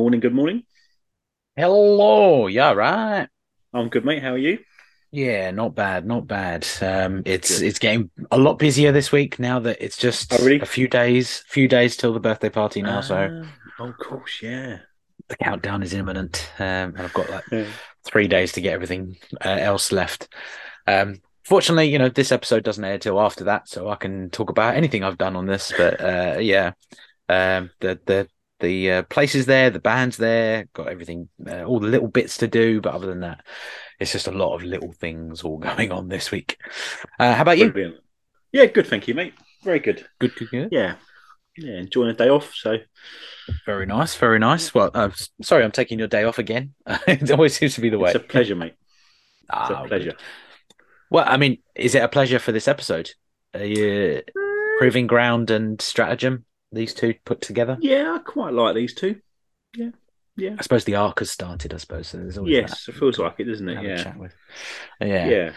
Morning, good morning. Hello, yeah, right. I'm good, mate. How are you? Yeah, not bad, not bad. Um, it's Good. it's getting a lot busier this week now that it's just Oh, really? a few days, few days till the birthday party now. so Ah, of course, yeah. the countdown is imminent, um, and I've got like Yeah. three days to get everything uh, else left. Um, fortunately, you know, this episode doesn't air till after that, so I can talk about anything I've done on this. But uh, yeah, um, the the the uh, place is there, the band's there, got everything, uh, all the little bits to do. But other than that, it's just a lot of little things all going on this week. Uh, how about you? Brilliant. Yeah, good. Thank you, mate. Very good. Good, good, good. Yeah, yeah. Enjoying a day off. So Very nice, very nice. Well, uh, s- sorry, I'm taking your day off again. it always seems to be the way. it's a pleasure, mate. It's Ah, a pleasure. good. Well, I mean, is it a pleasure for this episode? Are you proving ground and stratagem? These two put together. Yeah, I quite like these two. Yeah, yeah. I suppose the arc has started. I suppose so there's always Yes, that it feels like it, doesn't it? Yeah, chat with. Yeah. yeah.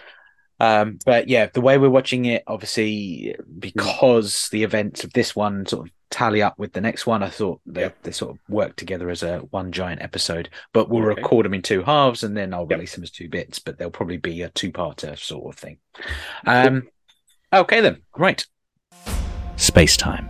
Um, but yeah, the way we're watching it, obviously, because the events of this one sort of tally up with the next one, I thought they Yep. they sort of work together as a one giant episode. But we'll Okay. record them in two halves, and then I'll Yep. release them as two bits. But they'll probably be a two-parter sort of thing. Um, okay then, right. Space-time,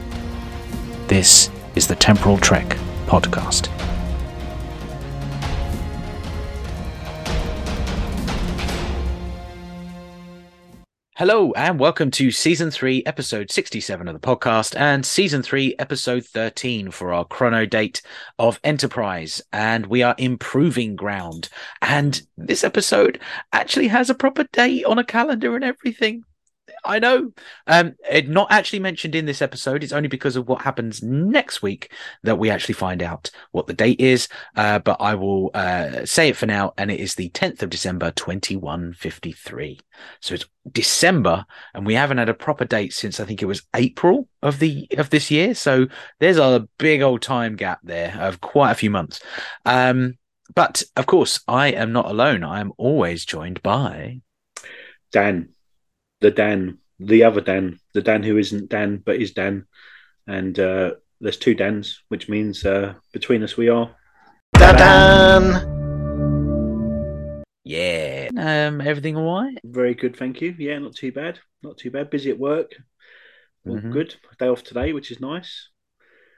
This is the Temporal Trek podcast. Hello, and welcome to season three, episode 67 of the podcast, and season three, episode 13 for our chrono date of Enterprise. And we are improving ground. And this episode actually has a proper date on a calendar and everything. I know. Um, it not actually mentioned in this episode. It's only because of what happens next week that we actually find out what the date is. Uh, but I will uh, say it for now, and it is the 10th of December, 2153. So it's December, and we haven't had a proper date since I think it was April of the of this year. So there's a big old time gap there of quite a few months. Um, but of course, I am not alone. I am always joined by Dan, the Dan, the other Dan, the Dan who isn't Dan but is Dan, and uh, there's two Dans, which means uh, between us we are. Dan. yeah. Um, everything all right? Very good, thank you. Yeah, not too bad. Not too bad. Busy at work. All Mhm. good. Day off today, which is nice.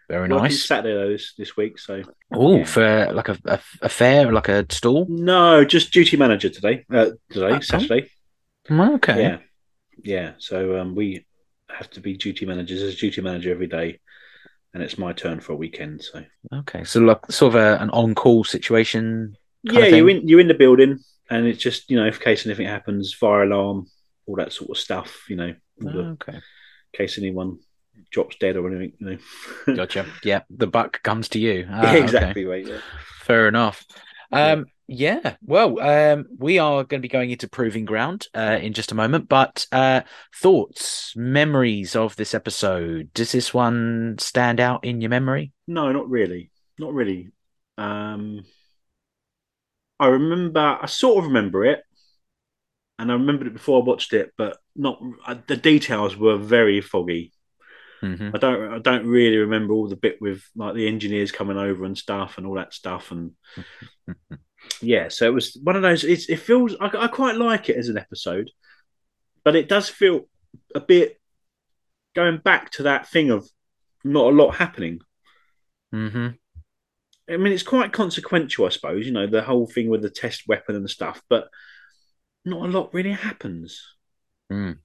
Very Working nice. Saturday though this, this week, so Oh, Yeah. for like a, a a fair, like a stall. no, just duty manager today. Uh, today. Saturday. Okay. Yeah, yeah. So um, we have to be duty managers as duty manager every day, and it's my turn for a weekend. So Okay. So like sort of a, an on-call situation. Kind yeah, you're in you're in the building, and it's just you know, in case anything happens, fire alarm, all that sort of stuff. You know, all the- in Okay. case anyone drops dead or anything. You know, Gotcha. Yeah. The buck comes to you. Ah, yeah, okay. exactly. Right. Yeah. Fair enough. Um, yeah. Yeah, well, um, we are going to be going into proving ground uh, in just a moment. But uh, thoughts, memories of this episode. Does this one stand out in your memory? No, not really. Not really. Um, I remember, I sort of remember it, and I remembered it before I watched it, but not uh, the details were very foggy. Mm-hmm. I don't, I don't really remember all the bit with like the engineers coming over and stuff and all that stuff, and yeah, so it was one of those. It's, it feels, I, I quite like it as an episode, but it does feel a bit going back to that thing of not a lot happening. Mm-hmm. I mean, it's quite consequential, I suppose. You know, the whole thing with the test weapon and stuff, but not a lot really happens. Mm.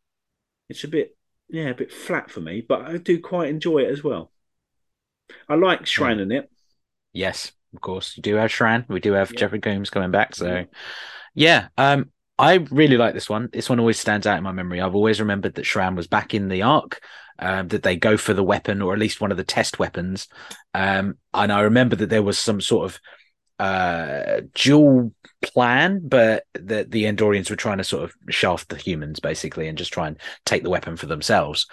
It's a bit, yeah, a bit flat for me, but I do quite enjoy it as well. I like Shran in it. Yes, of course. You do have Shran. We do have Yeah. Jeffrey Combs coming back. So, Yeah. yeah. Um, I really like this one. This one always stands out in my memory. I've always remembered that Shran was back in the arc, um, that they go for the weapon or at least one of the test weapons. Um, and I remember that there was some sort of uh, dual plan, but that the Andorians were trying to sort of shaft the humans basically and just try and take the weapon for themselves.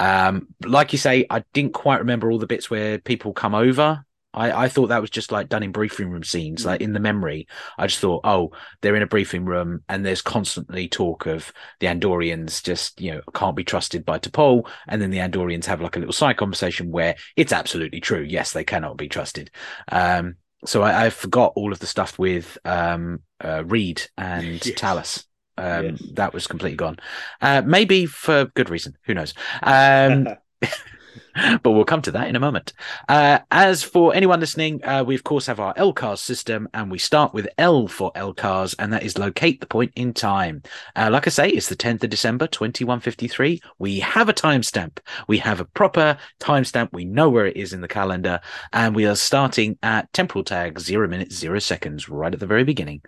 Um, like you say, I didn't quite remember all the bits where people come over. I, I thought that was just like done in briefing room scenes, like in the memory. I just thought, oh, they're in a briefing room and there's constantly talk of the Andorians just, you know, can't be trusted by T'Pol. And then the Andorians have like a little side conversation where it's absolutely true. Yes, they cannot be trusted. Um, so I, I forgot all of the stuff with um, uh, Reed and Yes. Talas. Um, Yes. That was completely gone. Uh, maybe for good reason. Who knows? Um, but we'll come to that in a moment. Uh, as for anyone listening, uh, we of course have our LCARS system, and we start with L for LCARS, and that is locate the point in time. Uh, like I say, it's the 10th of December, 2153. We have a timestamp. We have a proper timestamp. We know where it is in the calendar, and we are starting at temporal tag zero minutes, zero seconds, right at the very beginning.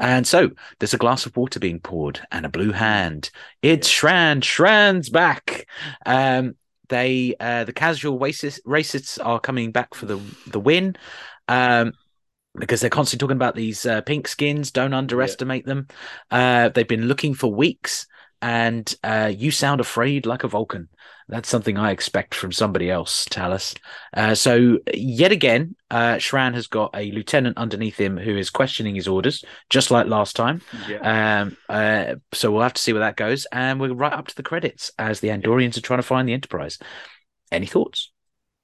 And so there's a glass of water being poured and a blue hand. It's Shran. Shran's back. Um, they uh, the casual racists, racists are coming back for the the win um, because they're constantly talking about these uh, pink skins. Don't underestimate them. Uh, they've been looking for weeks, and uh, you sound afraid like a Vulcan. That's something I expect from somebody else, Talas. Uh, so yet again, uh, Shran has got a lieutenant underneath him who is questioning his orders, just like last time. yeah. Um, uh, so we'll have to see where that goes, and we're right up to the credits as the Andorians are trying to find the Enterprise. Any thoughts?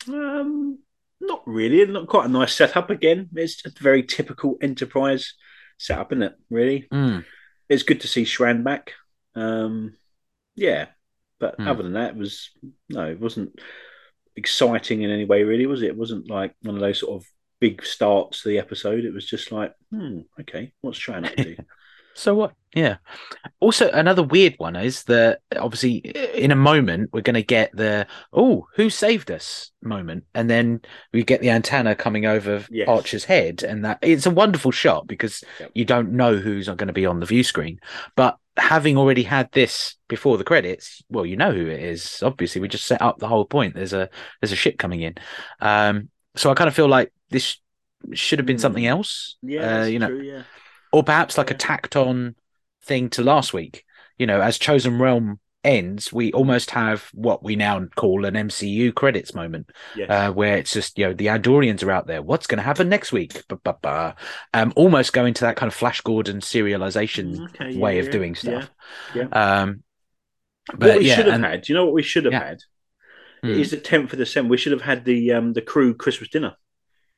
Um, not really. Not quite a nice setup again. It's just a very typical enterprise setup, isn't it? Really, Mm. it's good to see Shran back. Um, yeah, but Hmm. other than that, it was no, it wasn't exciting in any way. Really, was it? It wasn't like one of those sort of big starts to the episode. It was just like, hmm, okay, what's trying to do? So what? Yeah. Also, another weird one is that obviously in a moment we're going to get the oh who saved us moment, and then we get the antenna coming over Yes. Archer's head, and that it's a wonderful shot because Yep. you don't know who's going to be on the view screen. But having already had this before the credits, well, you know who it is. Obviously, we just set up the whole point. There's a there's a ship coming in, um, so I kind of feel like this should have been Hmm. something else. Yeah, uh, you know, true, yeah. or perhaps like a tacked on thing to last week. You know, as Chosen Realm ends, we almost have what we now call an MCU credits moment, Yes. uh, where it's just you know the Andorians are out there. What's going to happen next week? Ba, ba, ba. Um, almost going to that kind of Flash Gordon serialization Okay, way yeah, of yeah, doing stuff. yeah. Um, what but we yeah, should have and- had, do you know what we should have had? It is the tenth of December. We should have had the um the crew Christmas dinner.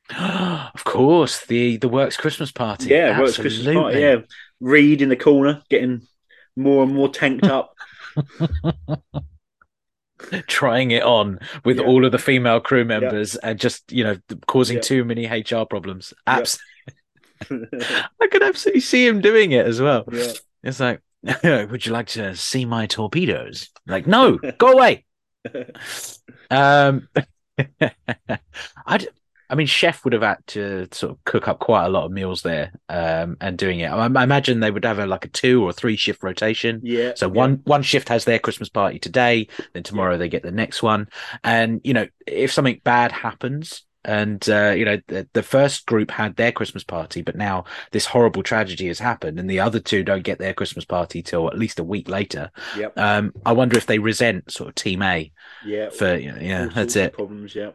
of course, the the works Christmas party. Yeah, works Christmas party. Yeah, Reed in the corner, getting more and more tanked up. trying it on with Yeah. all of the female crew members and just you know causing Yeah. too many HR problems. Yeah. I could absolutely see him doing it as well. yeah. It's like, would you like to see my torpedoes? Like, no, go away. Um, I, I mean, chef would have had to sort of cook up quite a lot of meals there, um, and doing it. I, I imagine they would have a, like a two or three shift rotation. yeah. So yeah. one one shift has their Christmas party today, then tomorrow they get the next one. And you know, if something bad happens, and uh, you know, the, the first group had their Christmas party, but now this horrible tragedy has happened, and the other two don't get their Christmas party till at least a week later. Yep. Um, I wonder if they resent sort of Team A Yeah. for you know, yeah, that's it. Problems. Yeah.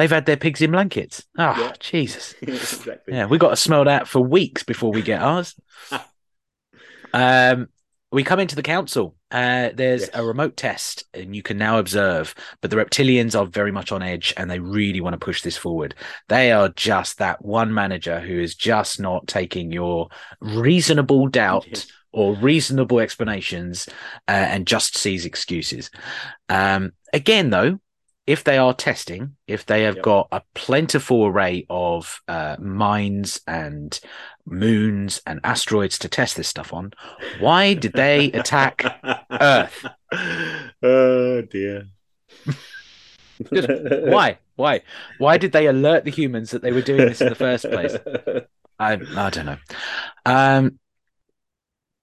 They've had their pigs in blankets. Oh, Yeah. Jesus. exactly. Yeah, we got to smell that for weeks before we get ours. um, we come into the council. Uh, there's Yes. a remote test, and you can now observe. But the reptilians are very much on edge, and they really want to push this forward. They are just that one manager who is just not taking your reasonable doubt Yes. or reasonable explanations uh, and just sees excuses. Um, again, though, if they are testing, if they have Yep. got a plentiful array of uh, mines and moons and asteroids to test this stuff on, why did they attack Earth? Oh dear. Why? Why? Why did they alert the humans that they were doing this in the first place? I I don't know. Um,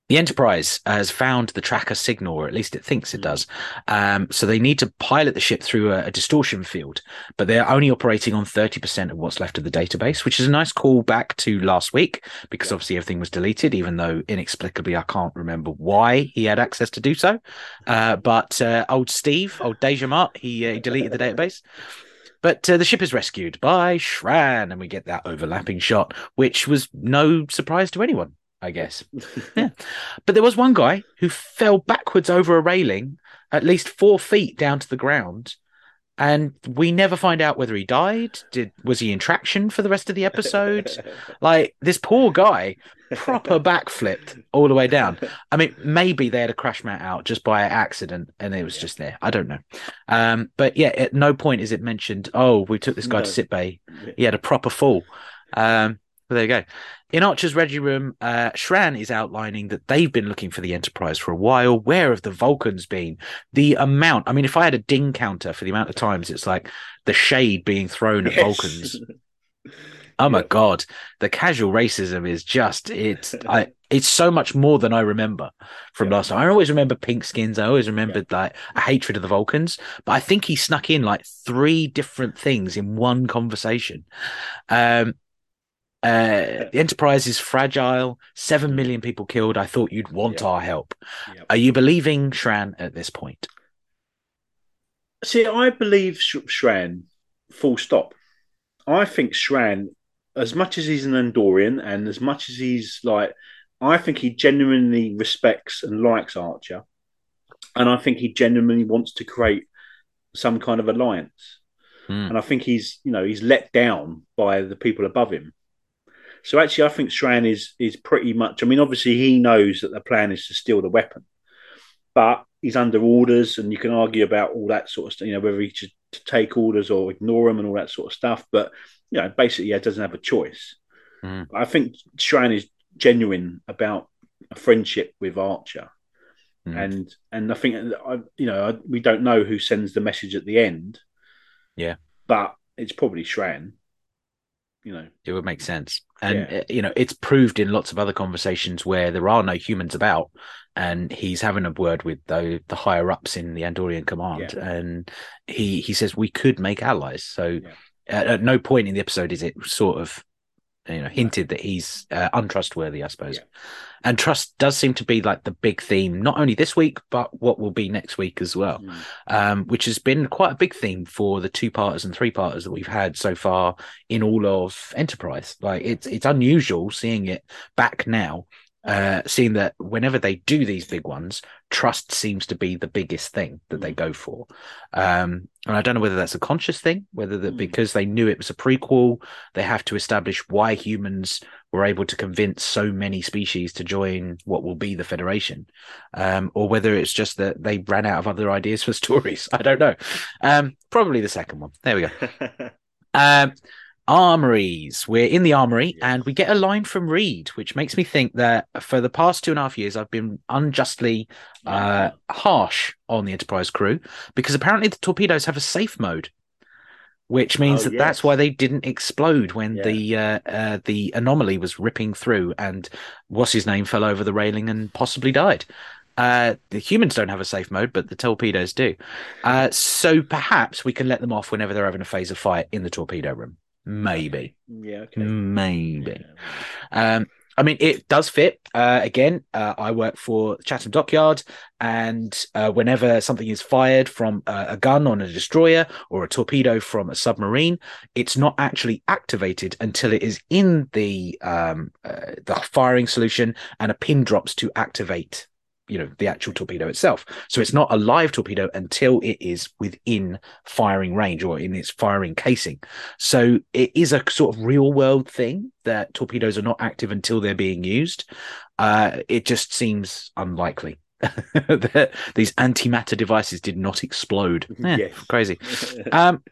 the Enterprise has found the tracker signal, or at least it thinks it does. Um, so they need to pilot the ship through a, a, distortion field, but they're only operating on 30% of what's left of the database, which is a nice call back to last week because yeah. obviously everything was deleted, even though inexplicably I can't remember why he had access to do so. Uh, but uh, old Steve, old D'Jamat, he, uh, he deleted the database. But uh, the ship is rescued by Shran, and we get that overlapping shot, which was no surprise to anyone. I guess. yeah. But there was one guy who fell backwards over a railing at least four feet down to the ground. And we never find out whether he died. Did was he in traction for the rest of the episode? like this poor guy, proper backflipped all the way down. I mean, maybe they had a crash mat out just by accident, and it was yeah. just there. I don't know. Um, but yeah, at no point is it mentioned. Oh, we took this guy no. to sickbay. He had a proper fall. Um, but there you go. In Archer's ready room, uh, Shran is outlining that they've been looking for the Enterprise for a while. Where have the Vulcans been? The amount, I mean, if I had a ding counter for the amount of times it's like the shade being thrown at yes. Vulcans. Oh my god, the casual racism is just it's I it's so much more than I remember from yeah. last time. I always remember pink skins. I always remembered yeah. like a hatred of the Vulcans, but I think he snuck in like three different things in one conversation. Um, uh, the Enterprise is fragile. Seven million people killed. I thought you'd want our help. Yep. Are you believing Shran at this point? See, I believe Sh- Shran. Full stop. I think Shran, as much as he's an Andorian and as much as he's like, I think he genuinely respects and likes Archer, and I think he genuinely wants to create some kind of alliance. Mm. And I think he's, you know, he's let down by the people above him so actually, I think Shran is is pretty much. I mean, obviously, he knows that the plan is to steal the weapon, but he's under orders, and you can argue about all that sort of stuff. You know, whether he should take orders or ignore them and all that sort of stuff. But you know, basically, he doesn't have a choice. Mm. I think Shran is genuine about a friendship with Archer, mm. and and I think you know we don't know who sends the message at the end. Yeah, but it's probably Shran you know it would make sense and yeah. Uh, you know it's proved in lots of other conversations where there are no humans about and he's having a word with the the higher ups in the andorian command yeah. and he he says we could make allies so yeah. at, at, no point in the episode is it sort of you know hinted that he's uh, untrustworthy i suppose. And trust does seem to be like the big theme not only this week but what will be next week as well. Mm. um, which has been quite a big theme for the two parters and three parters that we've had so far in all of enterprise. Like it's it's unusual seeing it back now uh, seeing that whenever they do these big ones, trust seems to be the biggest thing that they mm. go for. Um, and I don't know whether that's a conscious thing, whether that mm. because they knew it was a prequel, they have to establish why humans were able to convince so many species to join what will be the Federation, um, or whether it's just that they ran out of other ideas for stories. I don't know. Um, probably the second one. There we go. armories. We're in the armory and we get a line from Reed, which makes me think that for the past two and a half years, I've been unjustly uh, harsh on the Enterprise crew because apparently the torpedoes have a safe mode. Which means oh, that yes. that's why they didn't explode when yeah. the uh, uh, the anomaly was ripping through and what's his name fell over the railing and possibly died. Uh, the humans don't have a safe mode, but the torpedoes do. Uh, so perhaps we can let them off whenever they're having a phase of fire in the torpedo room. Maybe. Yeah. Okay. Maybe. Yeah. Um, I mean, it does fit. Uh, again, uh, I work for Chatham Dockyard, and uh, whenever something is fired from a gun on a destroyer or a torpedo from a submarine, it's not actually activated until it is in the um, uh, the firing solution, and a pin drops to activate you know the actual torpedo itself. So it's not a live torpedo until it is within firing range or in its firing casing. So it is a sort of real world thing that torpedoes are not active until they're being used. Uh, it just seems unlikely. That these antimatter devices did not explode. Yeah, yes. crazy. Um,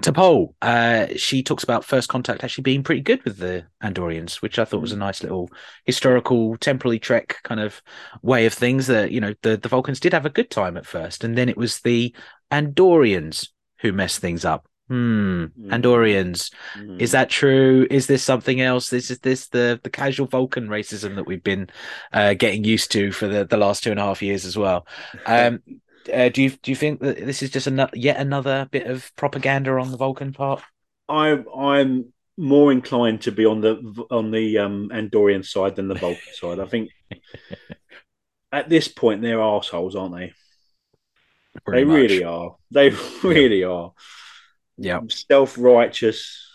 T'Pol, uh, she talks about first contact actually being pretty good with the Andorians, which I thought was a nice little historical, temporally trek kind of way of things. That you know, the the Vulcans did have a good time at first, and then it was the Andorians who messed things up. Hmm. Mm. Andorians. Mm. Is that true? Is this something else? This is this the the casual Vulcan racism that we've been uh, getting used to for the, the last two and a half years as well. Um, uh, do you do you think that this is just another yet another bit of propaganda on the Vulcan part? I I'm more inclined to be on the on the um, Andorian side than the Vulcan side. I think at this point they're assholes, aren't they? Pretty they much. really are. They really are. Yeah. Self righteous.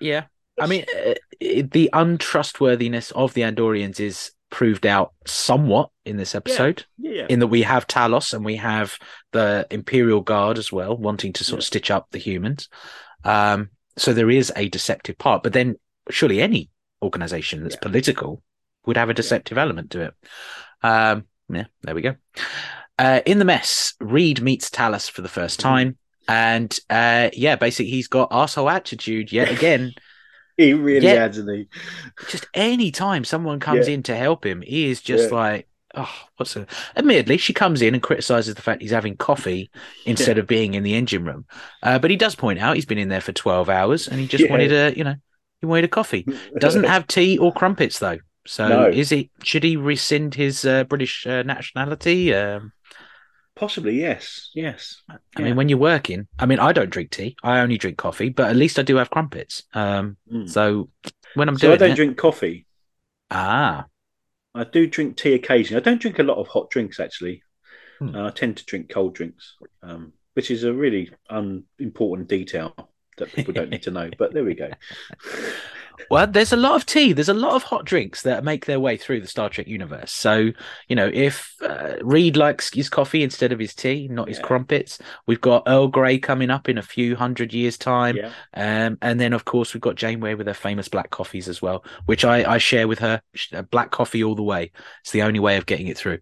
Yeah. I mean, uh, the untrustworthiness of the Andorians is proved out somewhat in this episode. Yeah. in that we have Talas and we have the Imperial Guard as well, wanting to sort of stitch up the humans. Um, so there is a deceptive part, but then surely any organization that's Yeah. political would have a deceptive element to it. Um, yeah, there we go. Uh, in the mess, Reed meets Talas for the first Mm-hmm. time. And uh, yeah, basically, he's got asshole attitude yet again. He really Yeah. has, isn't he? just any time someone comes Yeah. in to help him, he is just Yeah. like, oh, what's a? Admittedly, she comes in and criticizes the fact he's having coffee instead of being in the engine room. Uh, but he does point out he's been in there for twelve hours and he just wanted a, you know, he wanted a coffee. Doesn't have tea or crumpets though. So No. is he? Should he rescind his uh, British uh, nationality? Um, Possibly, yes. Yes. I Yeah. mean, when you're working, I mean, I don't drink tea. I only drink coffee, but at least I do have crumpets. Um, Mm. so when I'm So I don't it, drink coffee. ah, I do drink tea occasionally. I don't drink a lot of hot drinks actually. Hmm. Uh, I tend to drink cold drinks, um, which is a really unimportant detail that people don't need to know. But there we go. Well, there's a lot of tea. There's a lot of hot drinks that make their way through the Star Trek universe. So, you know, if uh, Reed likes his coffee instead of his tea, not his Yeah. crumpets, we've got Earl Grey coming up in a few hundred years' time. yeah. Um, and then, of course, we've got Janeway with her famous black coffees as well, which I, I share with her. Uh, Black coffee all the way. It's the only way of getting it through.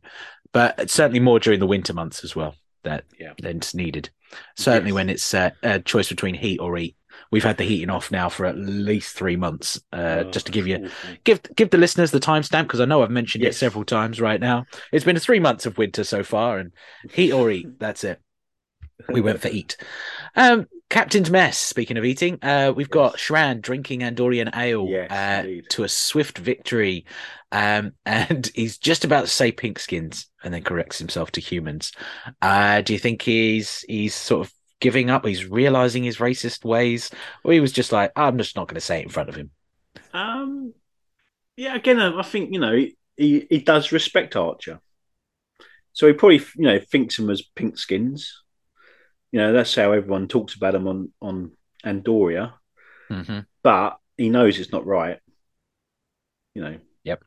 But certainly more during the winter months as well that Yeah. than's needed. Certainly Yes. when it's uh, a choice between heat or eat. We've had the heating off now for at least three months, uh, Oh, just to give you give give the listeners the timestamp because I know I've mentioned it several times right now. It's been three months of winter so far, and heat or eat. That's it. We went for eat. Um, Captain's mess. Speaking of eating, uh, we've got Shran drinking Andorian ale Yes, uh, to a swift victory, um, and he's just about to say pink skins, and then corrects himself to humans. Uh, do you think he's he's sort of giving up? He's realizing his racist ways, or he was just like, I'm just not going to say it in front of him. Um, yeah, again, I think you know he, he does respect Archer, so he probably you know thinks him as pink skins. You know that's how everyone talks about him on on Andoria, Mm-hmm. but he knows it's not right. You know. Yep.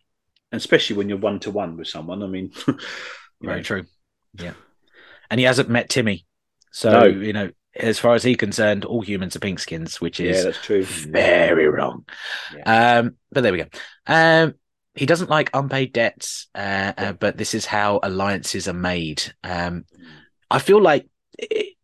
And especially when you're one to one with someone. I mean, Very know, true. Yeah. And he hasn't met Timmy. So, No. you know, as far as he's concerned, all humans are pink skins, which yeah, is that's true. very wrong. Um, but there we go. Um, he doesn't like unpaid debts, uh, uh, but this is how alliances are made. Um, I feel like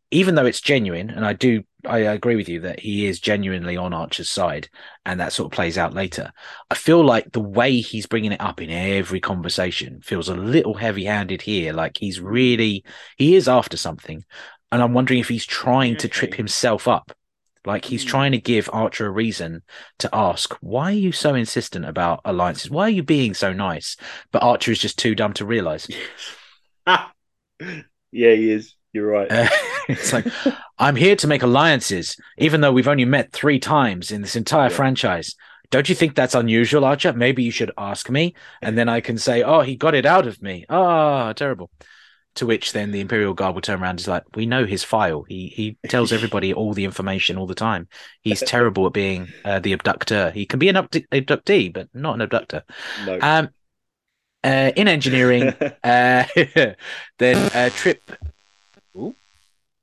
even though it's genuine, and I do, I agree with you that he is genuinely on Archer's side, and that sort of plays out later. I feel like the way he's bringing it up in every conversation feels a little heavy-handed here. Like he's really, he is after something, and I'm wondering if he's trying to trip himself up. Like he's Hmm. trying to give Archer a reason to ask, why are you so insistent about alliances? Why are you being so nice? But Archer is just too dumb to realize. Ah, yeah, he is. You're right. Uh, it's like, I'm here to make alliances, even though we've only met three times in this entire Yeah. franchise. Don't you think that's unusual, Archer? Maybe you should ask me, and then I can say, "Oh, he got it out of me." Ah, terrible. To which then the Imperial Guard will turn around and is like, "We know his file. He he tells everybody all the information all the time. He's terrible at being uh, the abductor. He can be an abdu- abductee, but not an abductor." no. Um, uh, in engineering, uh, then uh, Trip oh,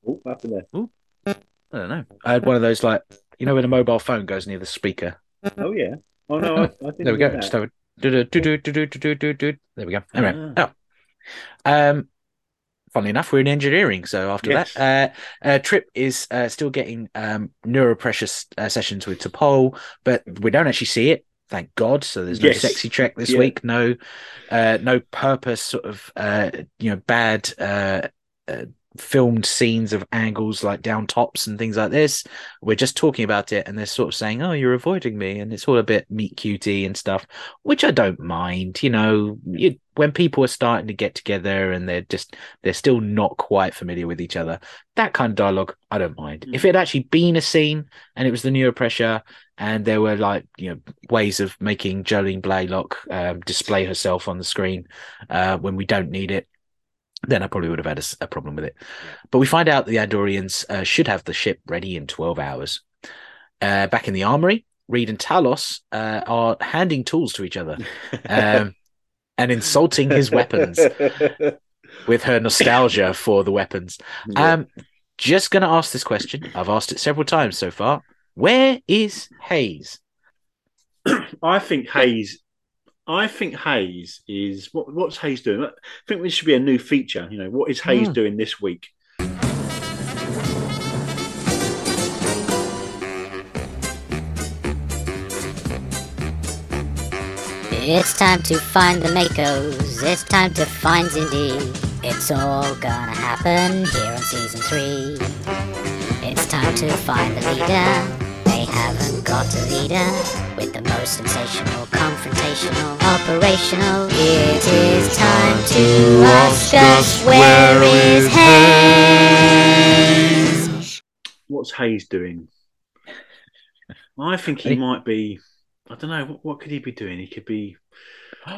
what happened there? I don't know. I had one of those like you know when a mobile phone goes near the speaker. Oh yeah. Oh no, I, I There we go. that. Just have a do do do do do do do do. There we go. Anyway, Ah. oh. um, funnily enough, we're in engineering, so after Yes. that, uh, uh, Trip is uh, still getting um neuropressure uh, sessions with T'Pol, but we don't actually see it. Thank God. So there's no Yes. sexy check this Yeah. week. No, uh, no purpose sort of uh, you know bad uh, uh, filmed scenes of angles like down tops and things like this. We're just talking about it, and they're sort of saying, "Oh, you're avoiding me," and it's all a bit meet cutie and stuff, which I don't mind. You know, you, when people are starting to get together and they're just they're still not quite familiar with each other, that kind of dialogue I don't mind. Mm. If it had actually been a scene and it was the neuropressure and there were like you know ways of making Jolene Blalock um, display herself on the screen uh, when we don't need it, then I probably would have had a problem with it. But we find out the Andorians uh, should have the ship ready in 12 hours. Uh, back in the armory, Reed and Talas uh, are handing tools to each other um, and insulting his weapons with her nostalgia for the weapons. Yeah. Um, just going to ask this question. I've asked it several times so far. Where is Hayes? I think Hayes. I think Hayes is what, what's Hayes doing? I think this should be a new feature. You know, what is Hayes Hmm. doing this week? It's time to find the MACOs. It's time to find Xindi. It's all gonna happen here on season three. It's time to find the leader. They haven't got a leader with the most sensational, confrontational, operational. It is time to ask us where is Hayes? What's Hayes doing? I think he might be. I don't know. What, what could he be doing? He could be.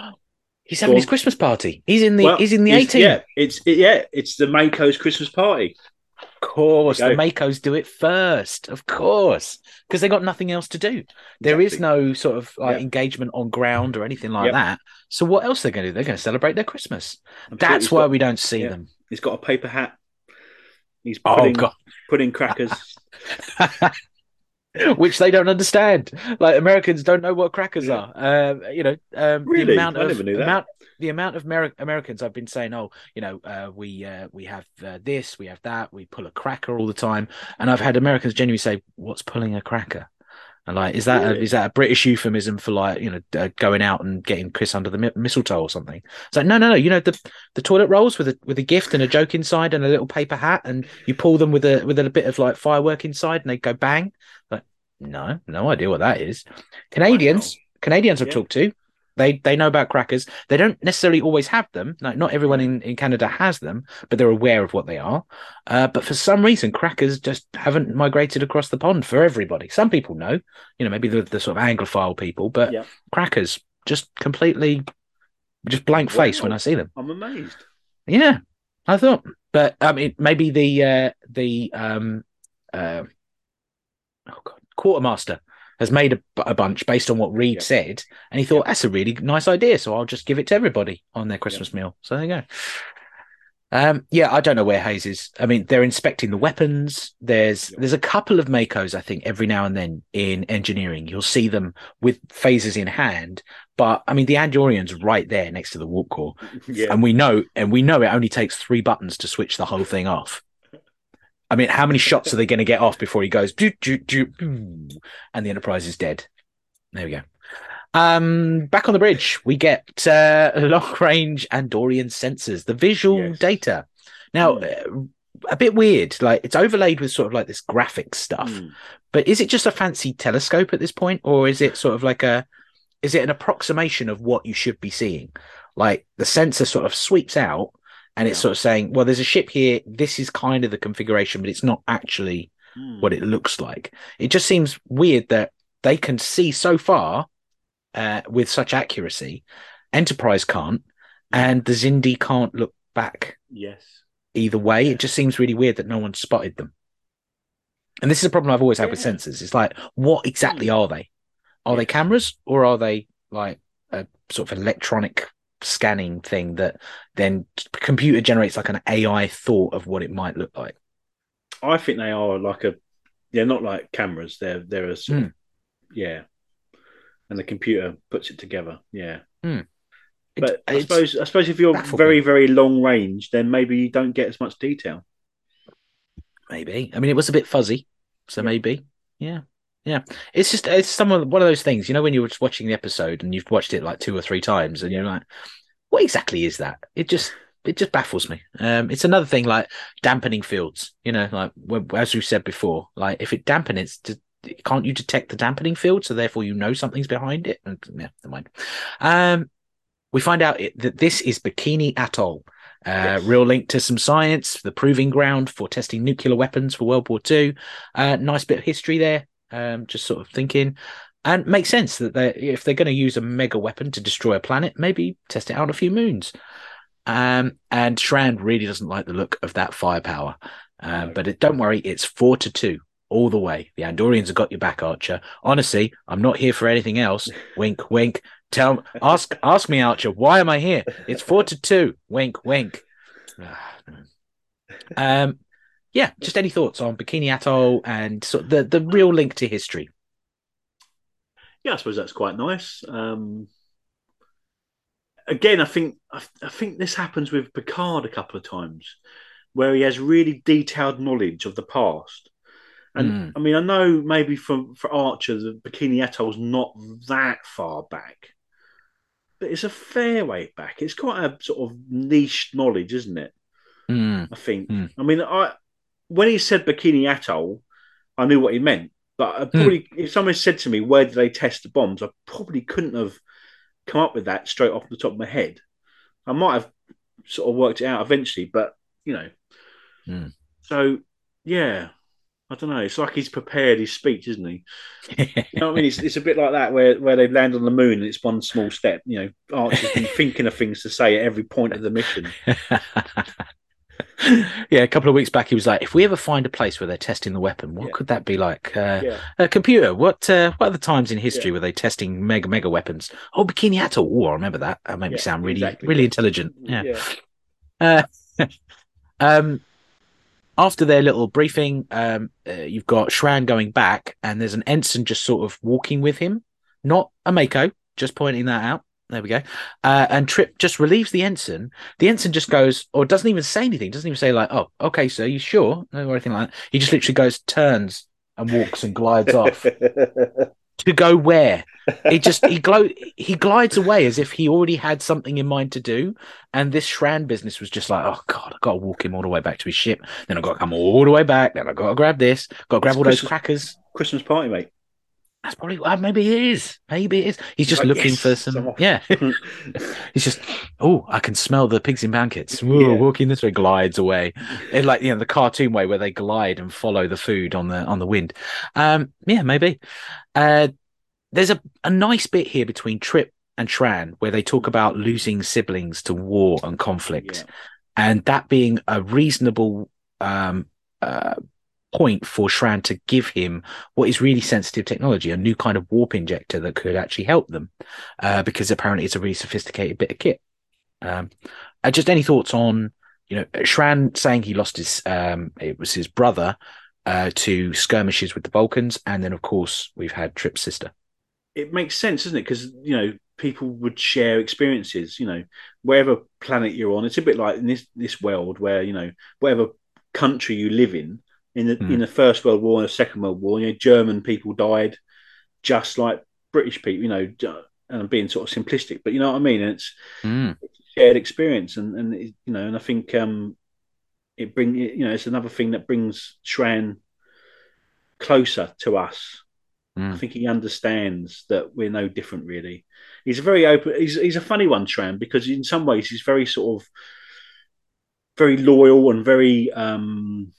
He's having his Christmas party. He's in the well, he's in the it's- 18th. Yeah, it's it, yeah, it's the MACO's Christmas party. Of course, the. MACOs do it first, of course, because they got nothing else to do. There is Exactly. no sort of like Yep. engagement on ground or anything like Yep. that. So what else they're going to do? They're going to celebrate their Christmas. I'm That's he's why got- we don't see yeah. them. He's got a paper hat. He's Oh putting, god, putting crackers. which they don't understand. Like Americans don't know what crackers are. Um, you know, um, the amount I of never knew that. amount the amount of Ameri- Americans I've been saying, oh, you know, uh, we uh, we have uh, this, we have that, we pull a cracker all the time, and I've had Americans genuinely say, "What's pulling a cracker?" And like, is that a, is that a British euphemism for like you know uh, going out and getting Chris under the mi- mistletoe or something? It's like no, no, no. You know the the toilet rolls with a with a gift and a joke inside and a little paper hat, and you pull them with a with a bit of like firework inside, and they go bang. Like, no, no idea what that is. Canadians, Canadians I've Yeah. talked to, they they know about crackers. They don't necessarily always have them. Like not everyone in, in Canada has them, but they're aware of what they are. Uh, but for some reason, crackers just haven't migrated across the pond for everybody. Some people know, you know, maybe the, the sort of Anglophile people, but Yeah. crackers just completely, just blank face when I see them. I'm amazed. Yeah, I thought, but I mean, maybe the uh, the um, uh, oh god, quartermaster has made a, a bunch based on what Reed said, and he thought that's a really nice idea, so I'll just give it to everybody on their Christmas meal. So there you go. Um, yeah, I don't know where Hayes is. I mean, they're inspecting the weapons. There's there's a couple of MACOs, I think, every now and then in engineering. You'll see them with phases in hand, but I mean, the Andorian's right there next to the warp core Yeah. and we know and we know it only takes three buttons to switch the whole thing off i mean how many shots are they going to get off before he goes "Doo, doo, doo, boo," and the enterprise is dead? There we go. Um back on the bridge we get uh long range andorian sensors the visual Yes. data. Now uh, a bit weird like it's overlaid with sort of like this graphic stuff Hmm. but is it just a fancy telescope at this point or is it sort of like a is it an approximation of what you should be seeing? Like the sensor sort of sweeps out and it's Yeah. sort of saying well there's a ship here this is kind of the configuration but it's not actually Hmm. what it looks like it just seems weird that they can see so far uh, with such accuracy enterprise can't and the Xindi can't look back Yes. either way. It just seems really weird that no one spotted them. And this is a problem I've always had with sensors. It's like, what exactly Hmm. are they? Are they cameras or are they like a sort of electronic scanning thing that then computer generates like an AI thought of what it might look like? I think they are like a. They're not like cameras. They're they're a of, hmm. yeah. And the computer puts it together. Yeah. Hmm. It- But I suppose I suppose if you're very very long range, then maybe you don't get as much detail. maybe. I mean, it was a bit fuzzy, so Yeah. maybe. Yeah, yeah. It's just it's some of one of those things. You know, when you're just watching the episode and you've watched it like two or three times, and you're like, what exactly is that? It just it just baffles me. Um, it's another thing like dampening fields. You know, like as we've said before, like if it dampens, can't you detect the dampening field? So therefore, you know something's behind it. And, yeah, never mind. Um, we find out it, that this is Bikini Atoll. Uh, yes. Real link to some science, the proving ground for testing nuclear weapons for World War II. Uh, nice bit of history there. Um, just sort of thinking, and makes sense that they if they're going to use a mega weapon to destroy a planet, maybe test it out on a few moons. Um, and Shran really doesn't like the look of that firepower. Um, no. But it, don't worry, it's four to two all the way. The Andorians have got your back, Archer. Honestly, I'm not here for anything else. wink, wink. Tell, ask, ask me, Archer. Why am I here? It's four to two. Wink, wink. um, yeah. Just any thoughts on Bikini Atoll and sort of the the real link to history? Yeah, I suppose that's quite nice. Um, again, I think I, I think this happens with Picard a couple of times, where he has really detailed knowledge of the past. And mm. I mean, I know maybe for for Archer, the Bikini Atoll Atoll's not that far back, but it's a fair way back. It's quite a sort of niche knowledge, isn't it? Mm. I think. Mm. I mean, I when he said Bikini Atoll, I knew what he meant. But I probably, mm. if someone said to me, "Where did they test the bombs?" I probably couldn't have come up with that straight off the top of my head. I might have sort of worked it out eventually, but you know. Mm. So yeah, I don't know. It's like he's prepared his speech, isn't he? you know what I mean? It's, it's a bit like that where, where they land on the moon and it's one small step. You know, Archer's been thinking of things to say at every point of the mission. yeah, a couple of weeks back, he was like, "If we ever find a place where they're testing the weapon, what yeah. could that be like?" Uh, yeah. A computer. What uh, What are the times in history yeah. where they testing mega mega weapons? Oh, Bikini Atoll. Oh, I remember that. That made me sound really exactly. really intelligent. Yeah. Uh, um, after their little briefing, um, uh, you've got Shran going back, and there's an ensign just sort of walking with him, not a MACO. Just pointing that out. There we go. Uh, and Trip just relieves the ensign. The ensign just goes, or doesn't even say anything. Doesn't even say like, "Oh, okay, sir, you sure?" No, or anything like that. He just literally goes, turns, and walks and glides off. to go where? He just he glow he glides away as if he already had something in mind to do. And this Shran business was just like, oh god, i've gotta walk him all the way back to his ship. Then i've gotta come all the way back. Then i've gotta grab this. Gotta grab it's all Christmas, those crackers. Christmas party, mate. That's probably well, maybe it is. Maybe it is. He's just like, looking yes, for some. Yeah. He's just, oh, I can smell the pigs in blankets. Ooh, yeah. Walking this way, glides away, in like you know the cartoon way where they glide and follow the food on the on the wind. Um, yeah, maybe. Uh, there's a, a nice bit here between Trip and Shran where they talk about losing siblings to war and conflict, yeah. and that being a reasonable um, uh, point for Shran to give him what is really sensitive technology, a new kind of warp injector that could actually help them, uh, because apparently it's a really sophisticated bit of kit. Um, uh, just any thoughts on, you know, Shran saying he lost his, um, it was his brother uh, to skirmishes with the Vulcans, and then of course we've had Trip's sister. It makes sense, doesn't it? Because you know people would share experiences. You know, wherever planet you're on, it's a bit like in this this world where you know whatever country you live in, in the mm. in the First World War and the Second World War. You know, German people died just like British people. You know, and I'm being sort of simplistic, but you know what I mean. And it's, mm. it's shared experience, and and it, you know, and I think um, it bring you know it's another thing that brings Shran closer to us. Mm. I think he understands that we're no different, really. He's a very open. He's he's a funny one, Shran, because in some ways he's very sort of very loyal and very um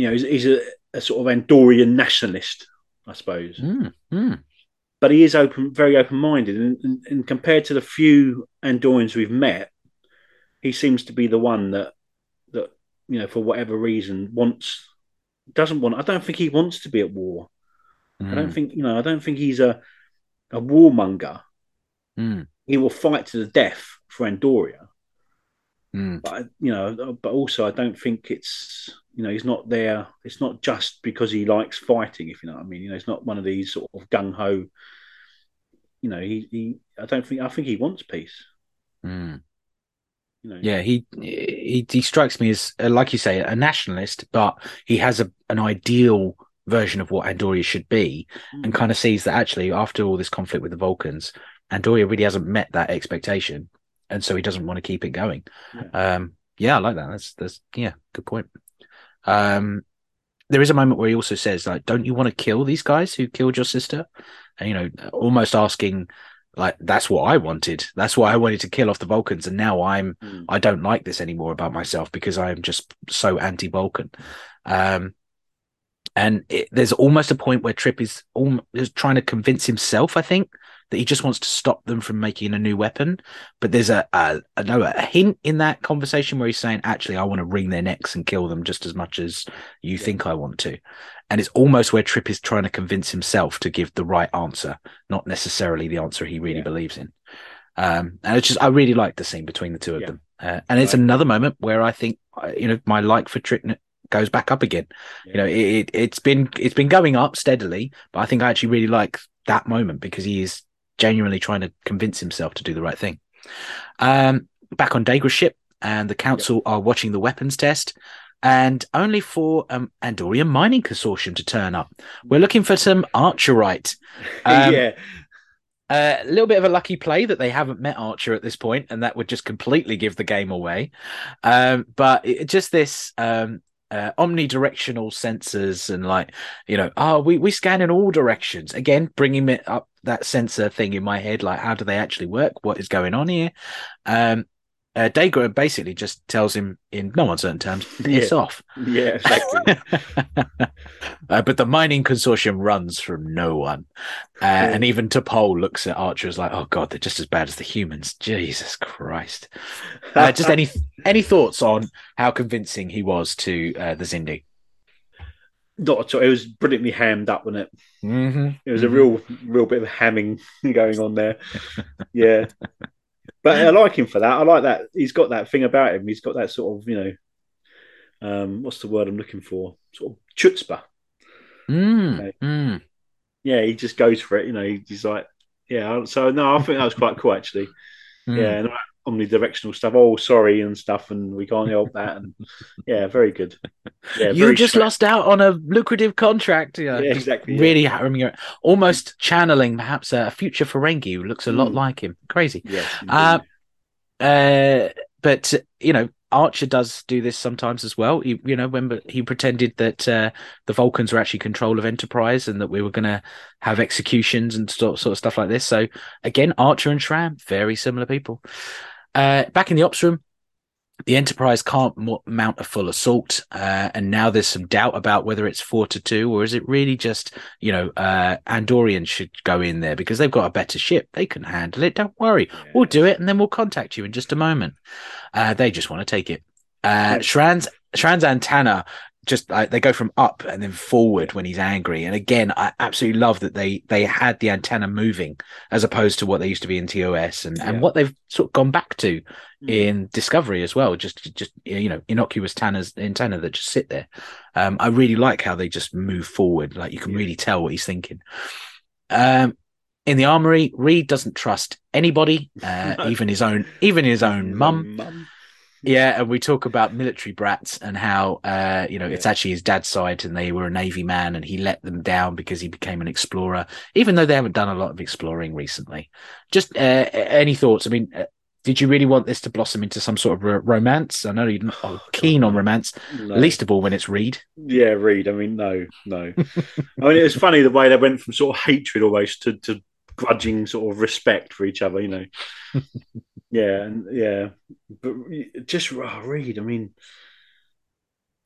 you know, he's, he's a, a, sort of Andorian nationalist, I suppose. Mm, mm. But he is open, very open-minded, and, and, and, compared to the few Andorians we've met, he seems to be the one that that you know, for whatever reason, wants doesn't want. I don't think he wants to be at war. Mm. I don't hmm. think you know. I don't think he's a a warmonger. Mm. He will fight to the death for Andoria. Mm. But you know, but also I don't think it's you know he's not there. It's not just because he likes fighting, if you know what I mean. You know, it's not one of these sort of gung ho. You know, he, he I don't think I think he wants peace. Mm. You know, yeah, he, he he strikes me as uh, like you say a nationalist, but he has a an ideal version of what Andoria should be, mm. and kind of sees that actually after all this conflict with the Vulcans, Andoria really hasn't met that expectation and so he doesn't want to keep it going. Yeah. Um, yeah, I like that. That's that's yeah, good point. Um, there is a moment where he also says like, "Don't you want to kill these guys who killed your sister?" And you know, almost asking like, "That's what I wanted. That's why I wanted to kill off the Vulcans, and now I'm Mm. I don't like this anymore about myself because I am just so anti-Vulcan." Um, and it, there's almost a point where Trip is, alm- is trying to convince himself, I think, that he just wants to stop them from making a new weapon. But there's a a, a, no, a hint in that conversation where he's saying, "Actually, I want to wring their necks and kill them just as much as you think I want to." And it's almost where Trip is trying to convince himself to give the right answer, not necessarily the answer he really Yeah. believes in. Um, and it's just I really like the scene between the two of Yeah. them, uh, and it's Right. another moment where I think uh, you know my like for Trip goes back up again you know it, it it's been it's been going up steadily but i think i actually really like that moment because he is genuinely trying to convince himself to do the right thing. Um back on Degra's ship and the council are watching the weapons test and only for um andorian mining consortium to turn up. We're looking for some archerite. Um, yeah, a little bit of a lucky play that they haven't met Archer at this point, and that would just completely give the game away. Um, but it, just this um, uh, omnidirectional sensors and like you know, oh, we we scan in all directions. Again, bringing it up that sensor thing in my head, like how do they actually work? What is going on here? Um, uh, Degra basically just tells him in no uncertain terms, piss Yeah. off. yeah, exactly. uh, but the mining consortium runs from no one. Uh, and even T'Pol looks at Archer as like, oh god, they're just as bad as the humans. Jesus Christ. Uh, just any any thoughts on how convincing he was to uh, the Xindi? Not at all. It was brilliantly hammed up, wasn't it? Mm-hmm. It was a real, real bit of hamming going on there. Yeah, but I like him for that. I like that he's got that thing about him. He's got that sort of, you know, um, what's the word I'm looking for? Sort of chutzpah. Mm, mm. Yeah, he just goes for it. You know, he's like, yeah. So no, I think that was quite cool actually. Mm. Yeah, and that omnidirectional stuff. Oh, sorry, and stuff, and we can't help that. And yeah, very good. Yeah, you just straight- lost out on a lucrative contract. You know, Yeah, exactly, yeah. Really hammering it, almost channeling perhaps a future Ferengi who looks a lot Mm. like him. Crazy. Yes, Uh. Uh, but you know, Archer does do this sometimes as well. He, you know, when he pretended that uh, the Vulcans were actually control of Enterprise and that we were going to have executions and sort sort of stuff like this. So again, Archer and Shran, very similar people. Uh, back in the ops room, the Enterprise can't mo- mount a full assault, uh, and now there's some doubt about whether it's four to two or is it really just you know uh, Andorians should go in there because they've got a better ship, they can handle it. Don't worry, we'll do it, and then we'll contact you in just a moment. Uh, they just want to take it. Uh, Shran's Shran's antenna just uh, they go from up and then forward when he's angry. And again, I absolutely love that they they had the antenna moving as opposed to what they used to be in TOS and, and what they've sort of gone back to Mm. in Discovery as well. Just just you know innocuous antennas antenna that just sit there. Um, I really like how they just move forward. Like you can Yeah. really tell what he's thinking. Um, in the armory, Reed doesn't trust anybody, uh, even his own, even his own mum. Yeah, and we talk about military brats and how uh, you know it's actually his dad's side, and they were a navy man, and he let them down because he became an explorer, even though they haven't done a lot of exploring recently. Just uh, any thoughts? I mean, uh, did you really want this to blossom into some sort of ro- romance? I know you're not oh, keen on romance, No. least of all when it's Reed. Yeah, Reed. I mean, no, no. I mean, it was funny the way they went from sort of hatred almost to, to grudging sort of respect for each other. You know. yeah, and yeah, but just oh, Reed. I mean,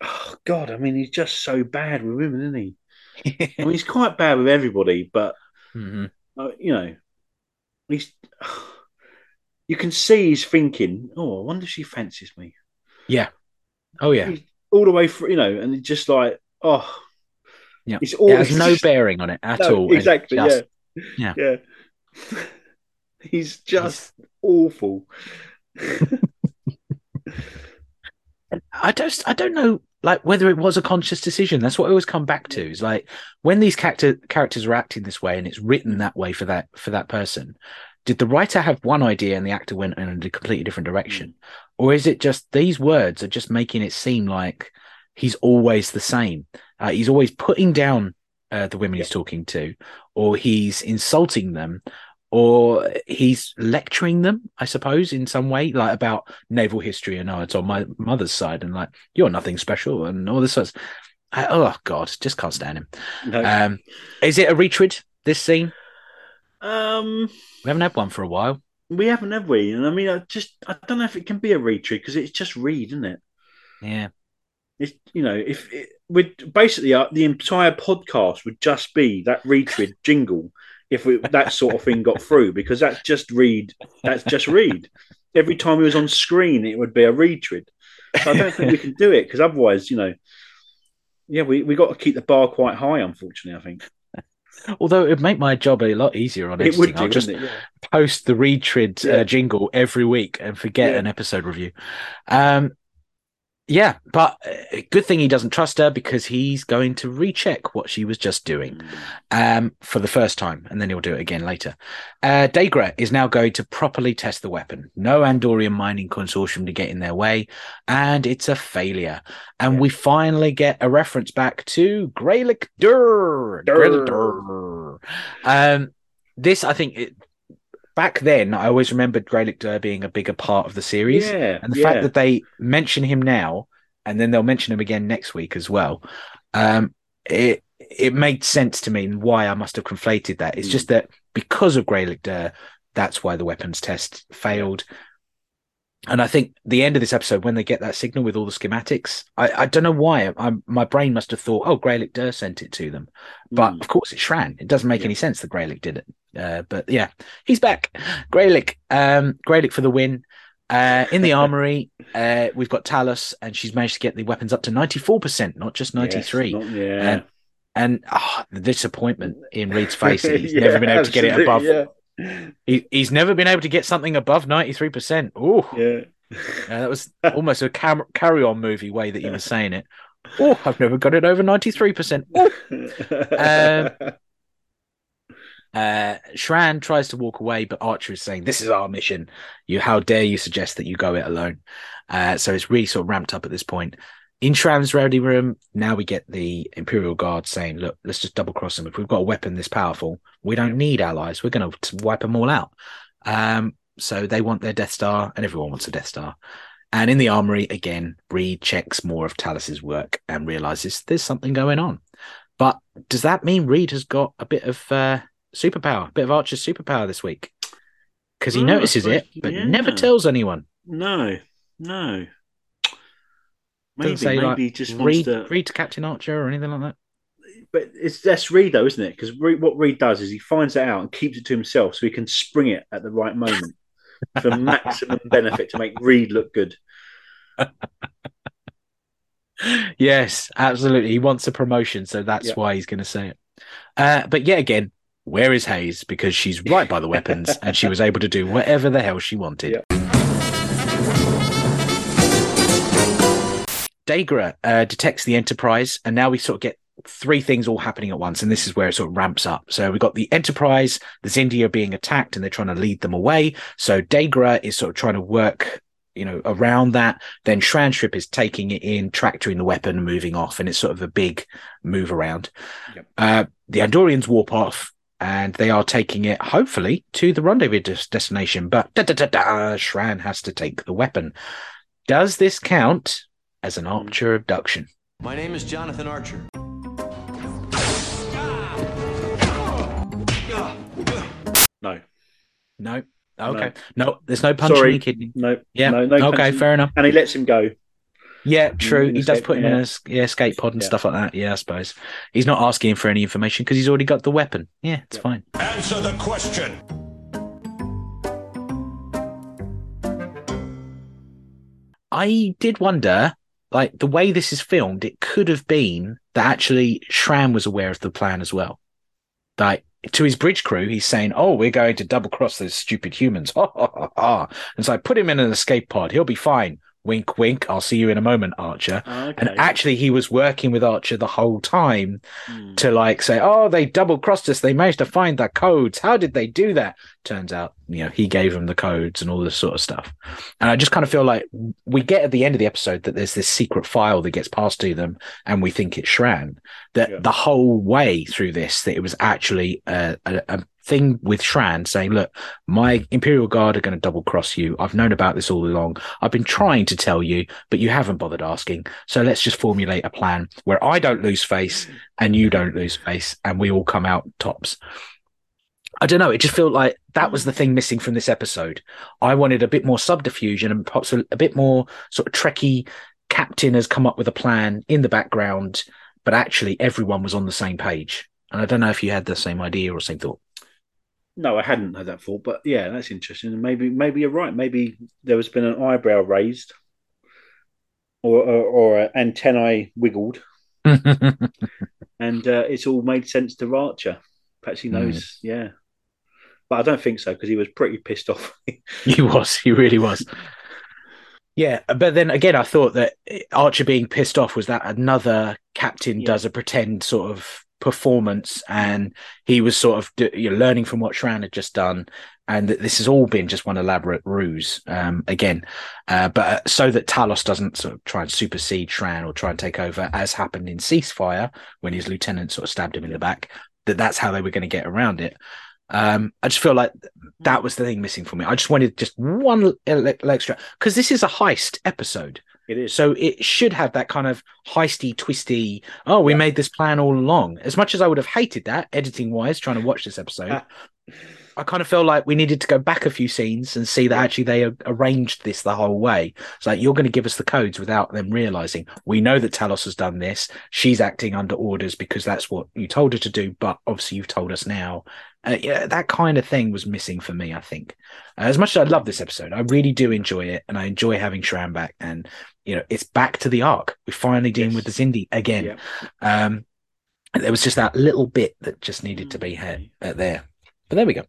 oh God. I mean, he's just so bad with women, isn't he? I mean, he's quite bad with everybody, but Mhm. uh, you know, he's. You can see he's thinking, "Oh, I wonder if she fancies me." Yeah. Oh yeah, He's all the way through, you know, and it's just like, oh, yeah. it's all It has no just- bearing on it at no, all. Exactly. just- yeah. yeah. Yeah. He's just awful. I don't I don't know like whether it was a conscious decision. That's what I always come back to. Is like when these character characters are acting this way and it's written that way for that for that person. Did the writer have one idea and the actor went in a completely different direction, or is it just these words are just making it seem like he's always the same? Uh, he's always putting down uh, the women he's talking to, or he's insulting them, or he's lecturing them, I suppose, in some way, like about naval history. And oh, it's on my mother's side, and like you're nothing special, and all this sorts. I, oh God, just can't stand him. No. Um, is it a retread? This scene? Um, We haven't had one for a while. we haven't, have we? And I mean, I just I don't know if it can be a retread because it's just Reed, isn't it? Yeah, It's you know, if it would basically uh, the entire podcast would just be that retread jingle if we, that sort of thing got through because that's just Reed. That's just Reed. Every time he was on screen, it would be a retread. So I don't think we can do it because otherwise, you know, yeah, we we got to keep the bar quite high. Unfortunately, I think although it'd make my job a lot easier on it editing. would do, I'll just it? Yeah. post the retread Yeah. uh, jingle every week and forget Yeah. an episode review. Um, yeah, but uh, good thing he doesn't trust her because he's going to recheck what she was just doing um, for the first time, and then he'll do it again later. Uh, Degra is now going to properly test the weapon. No Andorian mining consortium to get in their way, and it's a failure. And Yeah. we finally get a reference back to Gralik Durr. Durr. Um, this, I think, it, back then, I always remembered Gralik Durr being a bigger part of the series. Yeah, And the yeah. fact that they mention him now, and then they'll mention him again next week as well, um, it it made sense to me and why I must have conflated that. It's Mm. just that because of Gralik Durr, that's why the weapons test failed. And I think the end of this episode, when they get that signal with all the schematics, I, I don't know why. I, my brain must have thought, oh, Gralik Durr sent it to them. But Mm. of course, it's Shran. It doesn't make Yeah. any sense that Gralik did it. Uh, but yeah, he's back. Gralik, um, Gralik for the win. Uh, in the armory, uh, we've got Talas, and she's managed to get the weapons up to 94%, not just 93. Yes, not- yeah. And- And ah, the disappointment in Reed's face. that He's Yeah, never been able to get it above. Yeah. He, he's never been able to get something above 93%. Oh, yeah. that was almost a cam- carry on movie way that you were saying it. Oh, I've never got it over 93%. Oh. Uh, Shran tries to walk away, but Archer is saying, "This is our mission. You, how dare you suggest that you go it alone?" Uh, so it's really sort of ramped up at this point. In Shran's ready room, now we get the Imperial Guard saying, "Look, let's just double cross them. If we've got a weapon this powerful, we don't need allies. We're going to wipe them all out." Um, so they want their Death Star, and everyone wants a Death Star. And in the armory again, Reed checks more of Talas's work and realizes there's something going on. But does that mean Reed has got a bit of uh, superpower, a bit of Archer's superpower this week? Because he Oh, notices it, but yeah. never tells anyone. no, no. Maybe, say maybe like just wants Reed, to. Reed to Captain Archer or anything like that. But it's that's Reed though, isn't it? Because what Reed does is he finds it out and keeps it to himself, so he can spring it at the right moment for maximum benefit to make Reed look good. yes, absolutely. He wants a promotion, so that's Yeah. why he's going to say it. Uh, but yet again, where is Hayes? Because she's right by the weapons and she was able to do whatever the hell she wanted. Yeah. Degra uh, detects the Enterprise, and now we sort of get three things all happening at once, and this is where it sort of ramps up. So we've got the Enterprise, the Zindia being attacked, and they're trying to lead them away. So Degra is sort of trying to work, you know, around that. Then Shran's ship is taking it in, tractoring the weapon, moving off, and it's sort of a big move around. Yep. Uh, the Andorians warp off. And they are taking it, hopefully, to the rendezvous des- destination. But da, da, da, da, Shran has to take the weapon. Does this count as an Archer abduction? My name is Jonathan Archer. No, No. Okay. No, there's no punch Sorry. in the kidney. no, Yeah. no, no. okay, punching. fair enough. And he lets him go. Yeah, true. He does put him in yeah. a s- yeah, escape pod and Yeah. stuff like that. Yeah, I suppose. He's not asking for any information because he's already got the weapon. Yeah, it's Yep. fine. Answer the question. I did wonder, like, the way this is filmed, it could have been that actually Shran was aware of the plan as well. Like, to his bridge crew, he's saying, Oh, we're going to double cross those stupid humans. Ha ha ha ha. And so I put him in an escape pod. He'll be fine. Wink, wink. I'll see you in a moment, Archer. Okay. And actually, he was working with Archer the whole time Hmm. to like say, "Oh, they double crossed us. They managed to find the codes. How did they do that?" Turns out, you know, he gave them the codes and all this sort of stuff. And I just kind of feel like we get at the end of the episode that there's this secret file that gets passed to them, and we think it's Shran. That Yeah. the whole way through this, that it was actually a, a, a thing with Shran saying, "Look, my hmm. Imperial Guard are going to double cross you. I've known about this all along. I've been trying to tell you, but you haven't bothered asking. So let's just formulate a plan where I don't lose face and you don't lose face, and we all come out tops." I don't know. It just felt like that was the thing missing from this episode. I wanted a bit more subterfuge and perhaps a, a bit more sort of trekky. Captain has come up with a plan in the background, but actually everyone was on the same page. And I don't know if you had the same idea or same thought. No, I hadn't had that thought, but yeah, that's interesting. And maybe, maybe you're right. Maybe there has been an eyebrow raised, or or, or antennae wiggled, and uh, it's all made sense to Archer. Perhaps he knows. Mm. Yeah, but I don't think so because he was pretty pissed off. he was. He really was. Yeah, but then again, I thought that Archer being pissed off was that another captain yeah. does a pretend sort of performance, and he was sort of you know, learning from what Shran had just done, and that this has all been just one elaborate ruse um, again, uh, but uh, so that Talas doesn't sort of try and supersede Shran or try and take over, as happened in Ceasefire when his lieutenant sort of stabbed him in the back. That that's how they were going to get around it. Um, I just feel like that was the thing missing for me. I just wanted just one extra because this is a heist episode. It is. So it should have that kind of heisty, twisty. Oh, we yeah. made this plan all along. As much as I would have hated that editing wise, trying to watch this episode, I kind of feel like we needed to go back a few scenes and see that actually they arranged this the whole way. It's like you're going to give us the codes without them realizing. We know that Talas has done this. She's acting under orders because that's what you told her to do. But obviously, you've told us now. Uh, yeah, that kind of thing was missing for me. I think. Uh, as much as I love this episode, I really do enjoy it, and I enjoy having Shran back. And you know, it's back to the arc. We're finally dealing yes. with the Xindi again. Yeah. Um, there was just that little bit that just needed to be here, uh, there. But there we go.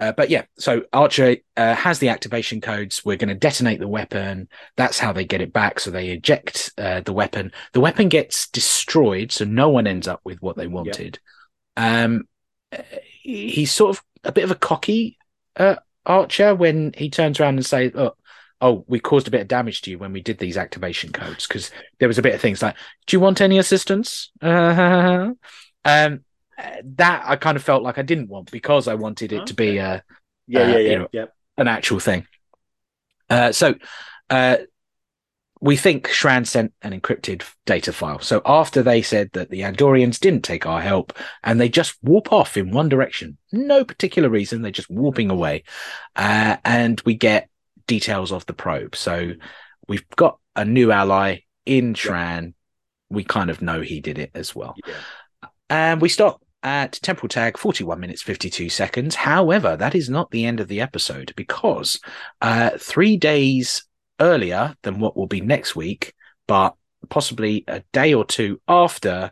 Uh, but yeah, so Archer uh, has the activation codes. We're going to detonate the weapon. That's how they get it back. So they eject uh, the weapon. The weapon gets destroyed, so no one ends up with what they wanted. Yep. Um, he's sort of a bit of a cocky uh, Archer when he turns around and says, "Oh, oh, we caused a bit of damage to you when we did these activation codes because there was a bit of things like, do you want any assistance?" um, that I kind of felt like I didn't want because I wanted it okay. to be a yeah, uh, yeah, yeah, you know, yeah, an actual thing. Uh, so uh, we think Shran sent an encrypted data file. So after they said that the Andorians didn't take our help and they just warp off in one direction, no particular reason, they're just warping away, uh, and we get details of the probe. So we've got a new ally in Shran. Yeah. We kind of know he did it as well. Yeah. And we stop at temporal tag 41 minutes 52 seconds. However, that is not the end of the episode because uh, three days earlier than what will be next week, but possibly a day or two after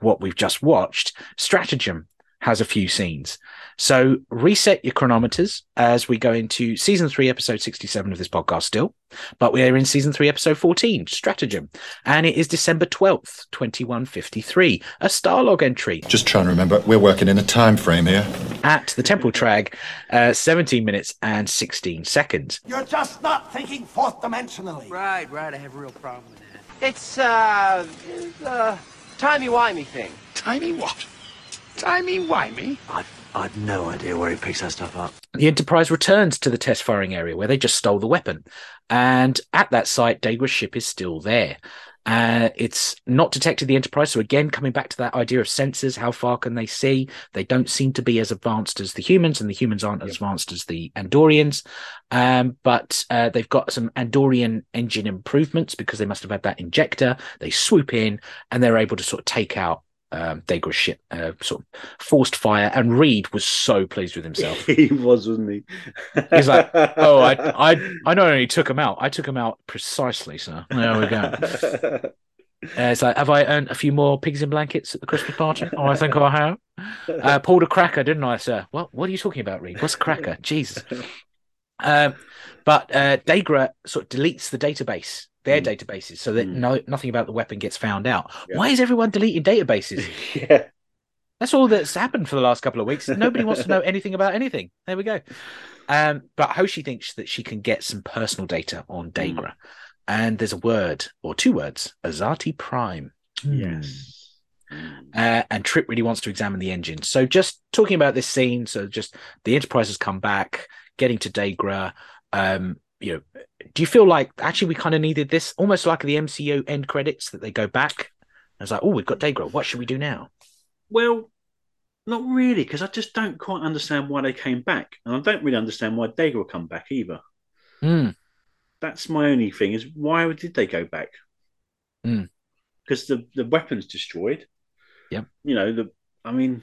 what we've just watched, Stratagem has a few scenes. So reset your chronometers as we go into season three, episode 67 of this podcast still, but we are in season three, episode 14, Stratagem. And it is December 12th, 2153, a Starlog entry. Just trying to remember, we're working in a time frame here. At the temporal tag, uh, 17 minutes and 16 seconds. You're just not thinking fourth dimensionally. Right, right. I have a real problem with that. It's, uh, uh timey-wimey thing. Timey what? Timey-wimey? I've, I've no idea where he picks that stuff up. The Enterprise returns to the test firing area where they just stole the weapon. And at that site, Degra's ship is still there. Uh, it's not detected the Enterprise. So again, coming back to that idea of sensors, how far can they see? They don't seem to be as advanced as the humans, and the humans aren't as advanced as the Andorians. Um, but uh, they've got some Andorian engine improvements because they must have had that injector. They swoop in and they're able to sort of take out um, Degra's ship uh, sort of forced fire, and Reed was so pleased with himself. he was, wasn't he? He's like, "Oh, I, I, I not only took him out, I took him out precisely, sir. There we go." Uh, it's like, have I earned a few more pigs in blankets at the Christmas party? Oh, I think I have. Uh, pulled a cracker, didn't I, sir? What What are you talking about, Reed? What's a cracker? Jesus. Um, but uh, Degra sort of deletes the database their mm. databases so that mm. no nothing about the weapon gets found out. Yeah. Why is everyone deleting databases? yeah. That's all that's happened for the last couple of weeks. Nobody wants to know anything about anything. There we go. Um, but Hoshi thinks that she can get some personal data on mm. Degra. Mm. And there's a word or two words, Azati Prime. Yes. uh, and Trip really wants to examine the engine. So, just talking about this scene, so just the Enterprise has come back, getting to Degra. Um, you know, do you feel like actually we kind of needed this, almost like the MCU end credits that they go back? I was like, oh, we've got Degra. What should we do now? Well, not really, because I just don't quite understand why they came back, and I don't really understand why will come back either. Hmm. That's my only thing: is why did they go back? Hmm. Because the the weapon's destroyed. Yep. You know the. I mean,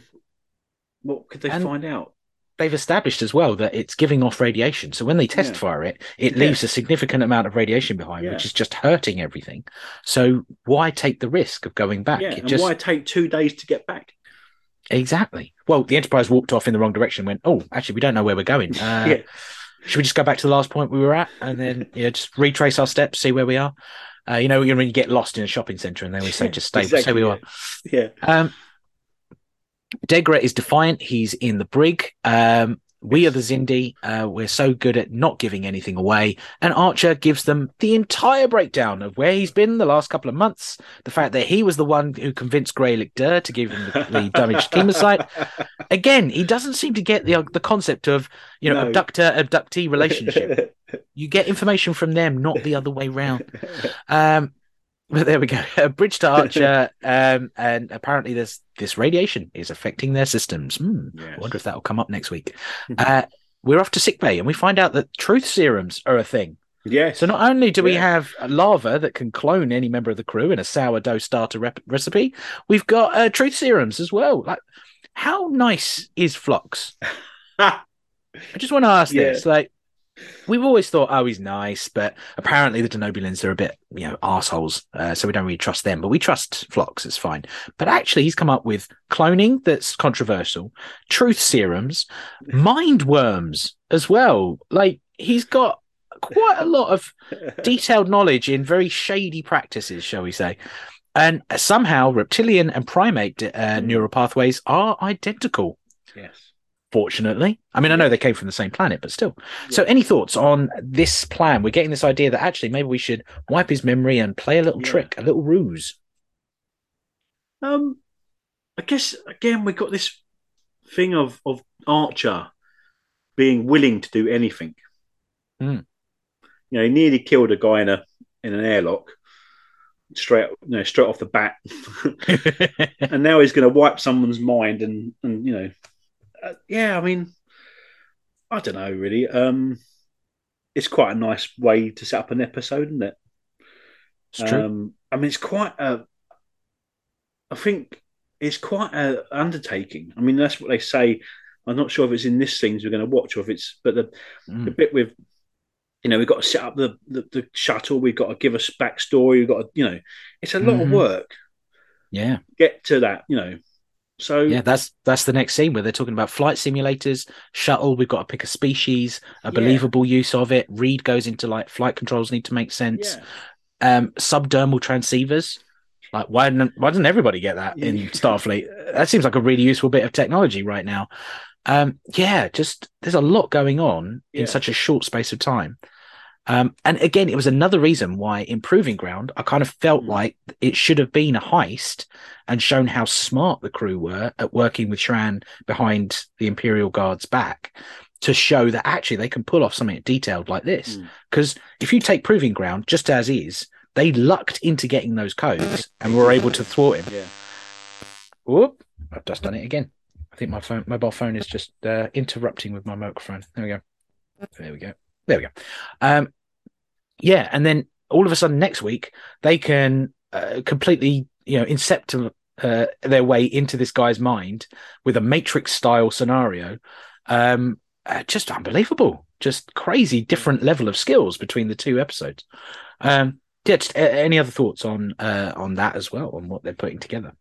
what could they And- find out? They've established as well that it's giving off radiation. So when they test Yeah. fire it, it Yeah. leaves a significant amount of radiation behind, Yeah. which is just hurting everything. So why take the risk of going back? Yeah, It and just why take two days to get back? exactly. Well, the Enterprise walked off in the wrong direction. and Went, oh, actually, we don't know where we're going. Uh, should we just go back to the last point we were at and then yeah just retrace our steps see where we are uh, you know when you get lost in a shopping center and they always say just stay stay Exactly, where we are yeah. um Degra is defiant he's in the brig um we are the Xindi. Uh, we're so good at not giving anything away. And Archer gives them the entire breakdown of where he's been the last couple of months. The fact that he was the one who convinced Grey Dur to give him the, the damaged kemocite. Again, he doesn't seem to get the the concept of you know No. abductor abductee relationship. you get information from them, not the other way round. Um, but there we go. A bridge to Archer, um, and apparently this this radiation is affecting their systems. Hmm, Yes. I wonder if that will come up next week. uh, we're off to sickbay, and we find out that truth serums are a thing. yes. So not only do we have a larva that can clone any member of the crew in a sourdough starter rep- recipe, we've got uh, truth serums as well. Like, how nice is Phlox? I just want to ask Yeah. this. Like, we've always thought, oh, he's nice, but apparently the Denobulans are a bit, you know, assholes. Uh, so we don't really trust them, but we trust Phlox. It's fine. But actually, he's come up with cloning that's controversial, truth serums, mind worms as well. Like, he's got quite a lot of detailed knowledge in very shady practices, shall we say. And somehow reptilian and primate uh, neural pathways are identical yes. Fortunately. I mean, I know they came from the same planet, but still. So, any thoughts on this plan? We're getting this idea that actually maybe we should wipe his memory and play a little Yeah. trick, a little ruse. Um, I guess again we got this thing of of Archer being willing to do anything. Hmm. You know, he nearly killed a guy in a in an airlock, straight you know straight off the bat, and now he's going to wipe someone's mind and and you know, uh, yeah. I mean, I don't know really. Um, it's quite a nice way to set up an episode, isn't it? it's true. Um, I mean, it's quite a. I think it's quite a undertaking. I mean, that's what they say. I'm not sure if it's in this scenes we're going to watch or if it's, but the Mm. the bit with, you know, we've got to set up the the, the shuttle. We've got to give us backstory. We've got to, you know, it's a lot of Mhm. work. yeah, Get to that, you know. So yeah. That's that's the next scene where they're talking about flight simulators, shuttle. We've got to pick a species, a Yeah. believable use of it. Reed goes into like flight controls need to make sense. yeah, Um, subdermal transceivers. Like why didn't why doesn't everybody get that in Starfleet? That seems like a really useful bit of technology right now. Um, yeah, just there's a lot going on Yeah. in such a short space of time. Um, and again, it was another reason why improving ground, I kind of felt Mm. like it should have been a heist and shown how smart the crew were at working with Shran behind the Imperial Guard's back to show that actually they can pull off something detailed like this. Mm. Because if you take proving ground just as is, they lucked into getting those codes and were able to thwart him. yeah. Whoop! I've just done it again. I think my phone, mobile phone, is just uh, interrupting with my microphone. There we go. There we go. There we go. Um, yeah, and then all of a sudden next week they can uh, completely, you know, incept uh, their way into this guy's mind with a Matrix style scenario. Um, uh, just unbelievable. Just crazy different level of skills between the two episodes. Um, yeah, just, uh, any other thoughts on uh, on that as well, on what they're putting together?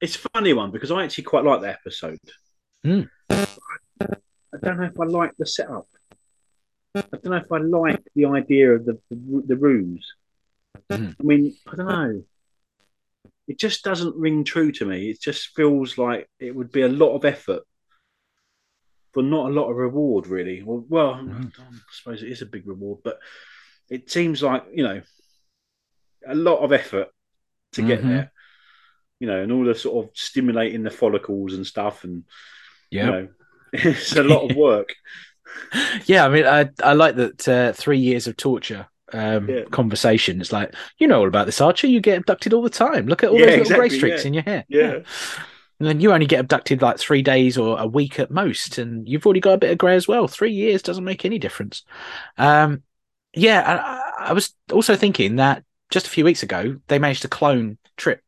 It's a funny one because I actually quite like the episode. Hmm. I don't know if I like the setup. I don't know if I like the idea of the the, the ruse. Hmm. I mean, I don't know. It just doesn't ring true to me. It just feels like it would be a lot of effort for not a lot of reward, really. Well, well Hmm. I suppose it is a big reward, but it seems like you know a lot of effort to get Mhm. there. you know, and all the sort of stimulating the follicles and stuff, and Yeah. you know, it's a lot of work. Yeah, I mean, I I like that uh, three years of torture um, Yeah. conversation. It's like you know all about this, Archer. You get abducted all the time. Look at all Yeah, those little grey streaks yeah. in your hair. Yeah, and then you only get abducted like three days or a week at most, and you've already got a bit of grey as well. Three years doesn't make any difference. Um, yeah, I, I was also thinking that just a few weeks ago they managed to clone Trip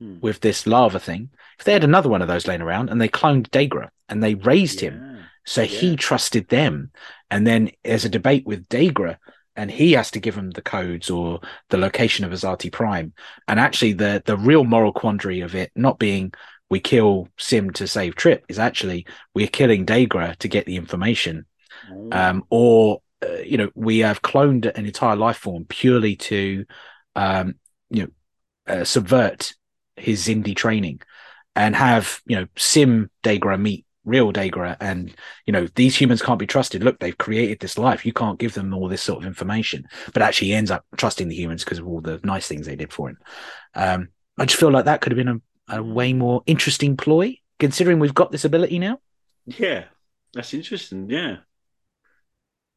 Hmm. with this larva thing. If they had another one of those laying around and they cloned Degra and they raised him. Yeah. So he trusted them. And then there's a debate with Degra, and he has to give him the codes or the location of Azati Prime. And actually, the the real moral quandary of it not being we kill Sim to save Trip is actually we're killing Degra to get the information, Oh. um, or uh, you know we have cloned an entire life form purely to um, you know uh, subvert his Xindi training and have you know Sim Degra meet real Degra and you know these humans can't be trusted. Look they've created this life. You can't give them all this sort of information. But actually he ends up trusting the humans because of all the nice things they did for him. Um i just feel like that could have been a, a way more interesting ploy considering we've got this ability now. Yeah, that's interesting. Yeah,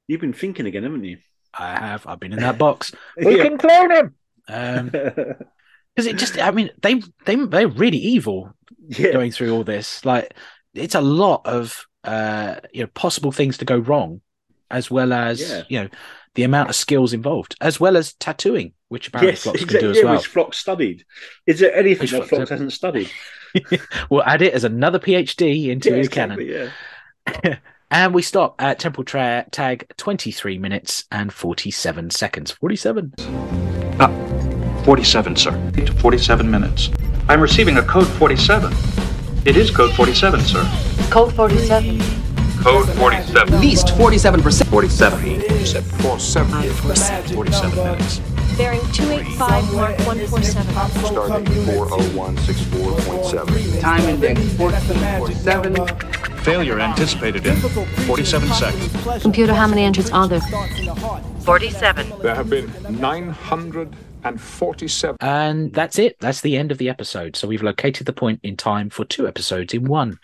you've been thinking again, haven't you? i have. I've been in that box. We Yeah. can clone him! Um because it just i mean they they they're really evil yeah, going through all this. Like it's a lot of uh you know possible things to go wrong, as well as Yeah. you know the amount of skills involved, as well as tattooing, which apparently yes, Phlox can do as yeah, well. which Phlox studied. Is there anything Which that Phlox- Phlox hasn't studied? we'll add it as another PhD into Yeah, his exactly, canon. Yeah. And we stop at temple tra- tag 23 minutes and 47 seconds. 47. 47, sir. 47 minutes. I'm receiving a code 47. It is code 47, sir. Code 47. Code 47. At least 47%. 47. 47. 47 minutes. Bearing 285 Mark 147. Starting 40164.7. Time index 47. Failure anticipated in 47 seconds. Computer, how many entries are there? 47. There have been 947. And 47. And that's it. That's the end of the episode. So we've located the point in time for two episodes in one.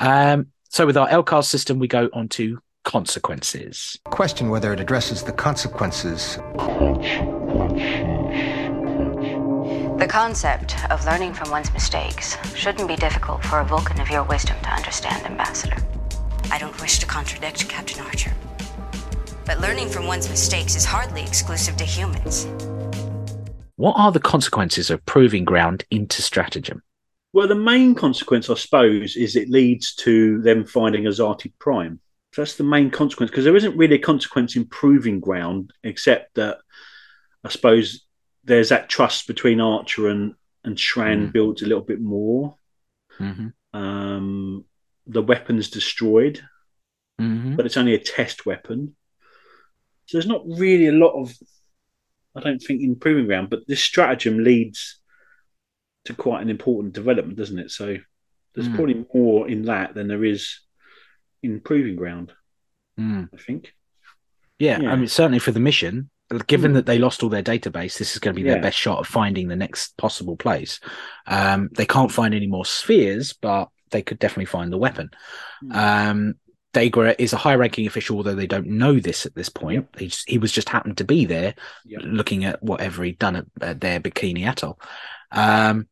Um, so with our LCAR system, we go on to consequences. Question whether it addresses the consequences. The concept of learning from one's mistakes shouldn't be difficult for a Vulcan of your wisdom to understand, Ambassador. I don't wish to contradict Captain Archer. But learning from one's mistakes is hardly exclusive to humans. What are the consequences of proving ground into stratagem? Well, the main consequence, I suppose, is it leads to them finding Azati Prime. So that's the main consequence because there isn't really a consequence in proving ground, except that I suppose there's that trust between Archer and and Shran Mm. builds a little bit more. Mm-hmm. Um, the weapon's destroyed, Mm-hmm. but it's only a test weapon. So there's not really a lot of, I don't think, in proving ground. But this stratagem leads to quite an important development, doesn't it? So there's Mm. probably more in that than there is in proving ground. Mm. I think. Yeah, Yeah. I mean, certainly for the mission, given Mm. that they lost all their database, this is going to be their best shot of finding the next possible place. Um, they can't find any more spheres, but they could definitely find the weapon. Mm. Um, Degra is a high-ranking official, although they don't know this at this point. He, just, he was just happened to be there, Yep. looking at whatever he'd done at, at their Bikini Atoll. Um,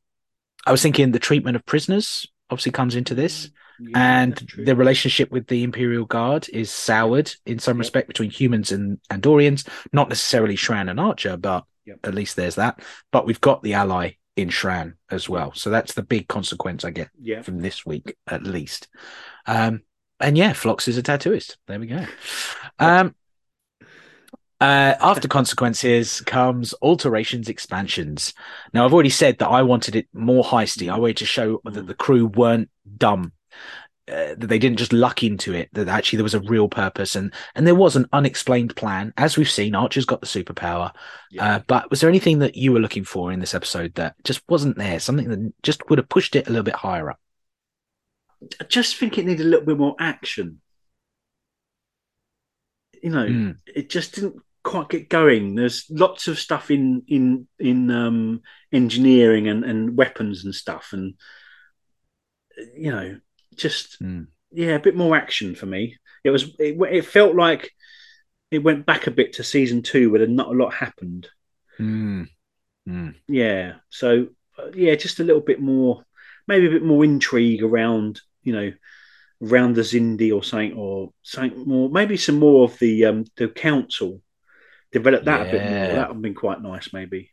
I was thinking the treatment of prisoners obviously comes into this Yeah, and the relationship with the Imperial Guard is soured in some Yep. respect between humans and Andorians. Not necessarily Shran and Archer, but Yep. at least there's that. But we've got the ally in Shran as well, so that's the big consequence I get from this week, at least. Um, and yeah, Phlox is a tattooist. There we go. Um, uh, after consequences comes alterations, expansions. Now, I've already said that I wanted it more heisty. I wanted to show that the crew weren't dumb, uh, that they didn't just luck into it. That actually there was a real purpose, and and there was an unexplained plan. As we've seen, Archer's got the superpower. Yeah. Uh, but was there anything that you were looking for in this episode that just wasn't there? Something that just would have pushed it a little bit higher up. I just think it needed a little bit more action. You know, Mm. it just didn't quite get going. There's lots of stuff in in in um, engineering and, and weapons and stuff, and you know, just Mm. yeah, a bit more action for me. It was it, it felt like it went back a bit to season two, where not a lot happened. Mm. Mm. Yeah, so uh, yeah, just a little bit more, maybe a bit more intrigue around you know around the Xindi or something, or something more, maybe some more of the um the council. Develop that a bit more. That would have been quite nice, maybe.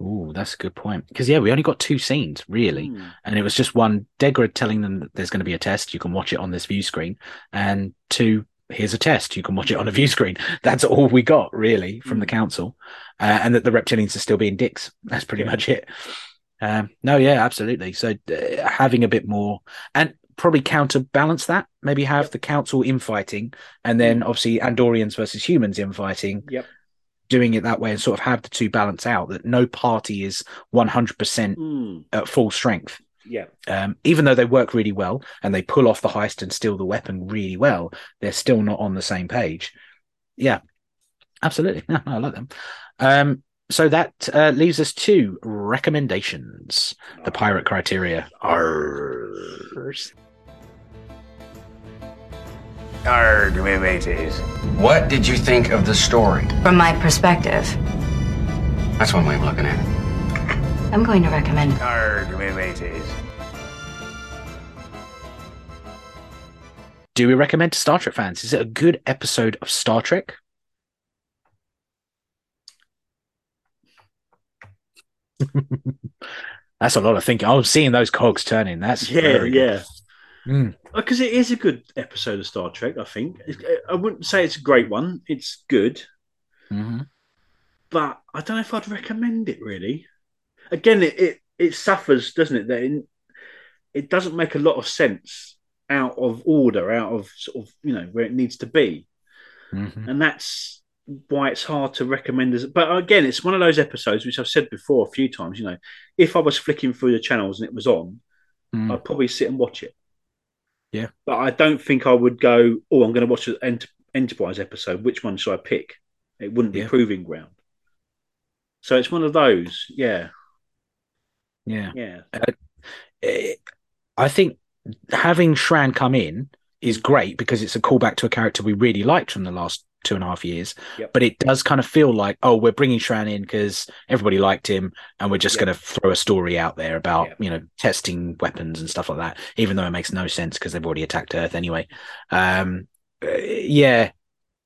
Oh, that's a good point. Because yeah, we only got two scenes really, Hmm. and it was just one Degra telling them that there's going to be a test. You can watch it on this view screen, and two, here's a test. You can watch it on a view screen. That's all we got really from the council, uh, and that the reptilians are still being dicks. That's pretty much it. Um, no, yeah, absolutely. So uh, having a bit more and probably counterbalance that. Maybe have the council infighting, and then obviously Andorians versus humans infighting Yep. doing it that way and sort of have the two balance out that no party is 100% Mm. at full strength Yeah. um, even though they work really well and they pull off the heist and steal the weapon really well they're still not on the same page yeah absolutely no, i like them um, so that uh, leaves us to recommendations the pirate criteria Arrs. Arg, me mateys. What did you think of the story? From my perspective, That's one way of looking at it. I'm going to recommend Arg, me mateys. do we recommend to star trek fans is it a good episode of star trek that's a lot of thinking i'm seeing those cogs turning that's Yeah, yeah. good. Mm. Because it is a good episode of Star Trek, I think. I wouldn't say it's a great one. It's good, Mhm. but I don't know if I'd recommend it really. Again, it it, it suffers, doesn't it? That it, it doesn't make a lot of sense out of order, out of sort of you know where it needs to be, Mhm. and that's why it's hard to recommend. As but again, it's one of those episodes which I've said before a few times. You know, if I was flicking through the channels and it was on, Mm. I'd probably sit and watch it. Yeah. But I don't think I would go, oh, I'm going to watch an Ent- Enterprise episode. Which one should I pick? It wouldn't be Yeah. Proving Ground. So it's one of those. Yeah. yeah Yeah. Eh, I think having Shran come in is great because it's a callback to a character we really liked from the last two and a half years. Yep. But it does kind of feel like, oh, we're bringing Shran in because everybody liked him, and we're just Yep. going to throw a story out there about Yep. you know testing weapons and stuff like that. Even though it makes no sense because they've already attacked Earth anyway. Um, eh, yeah,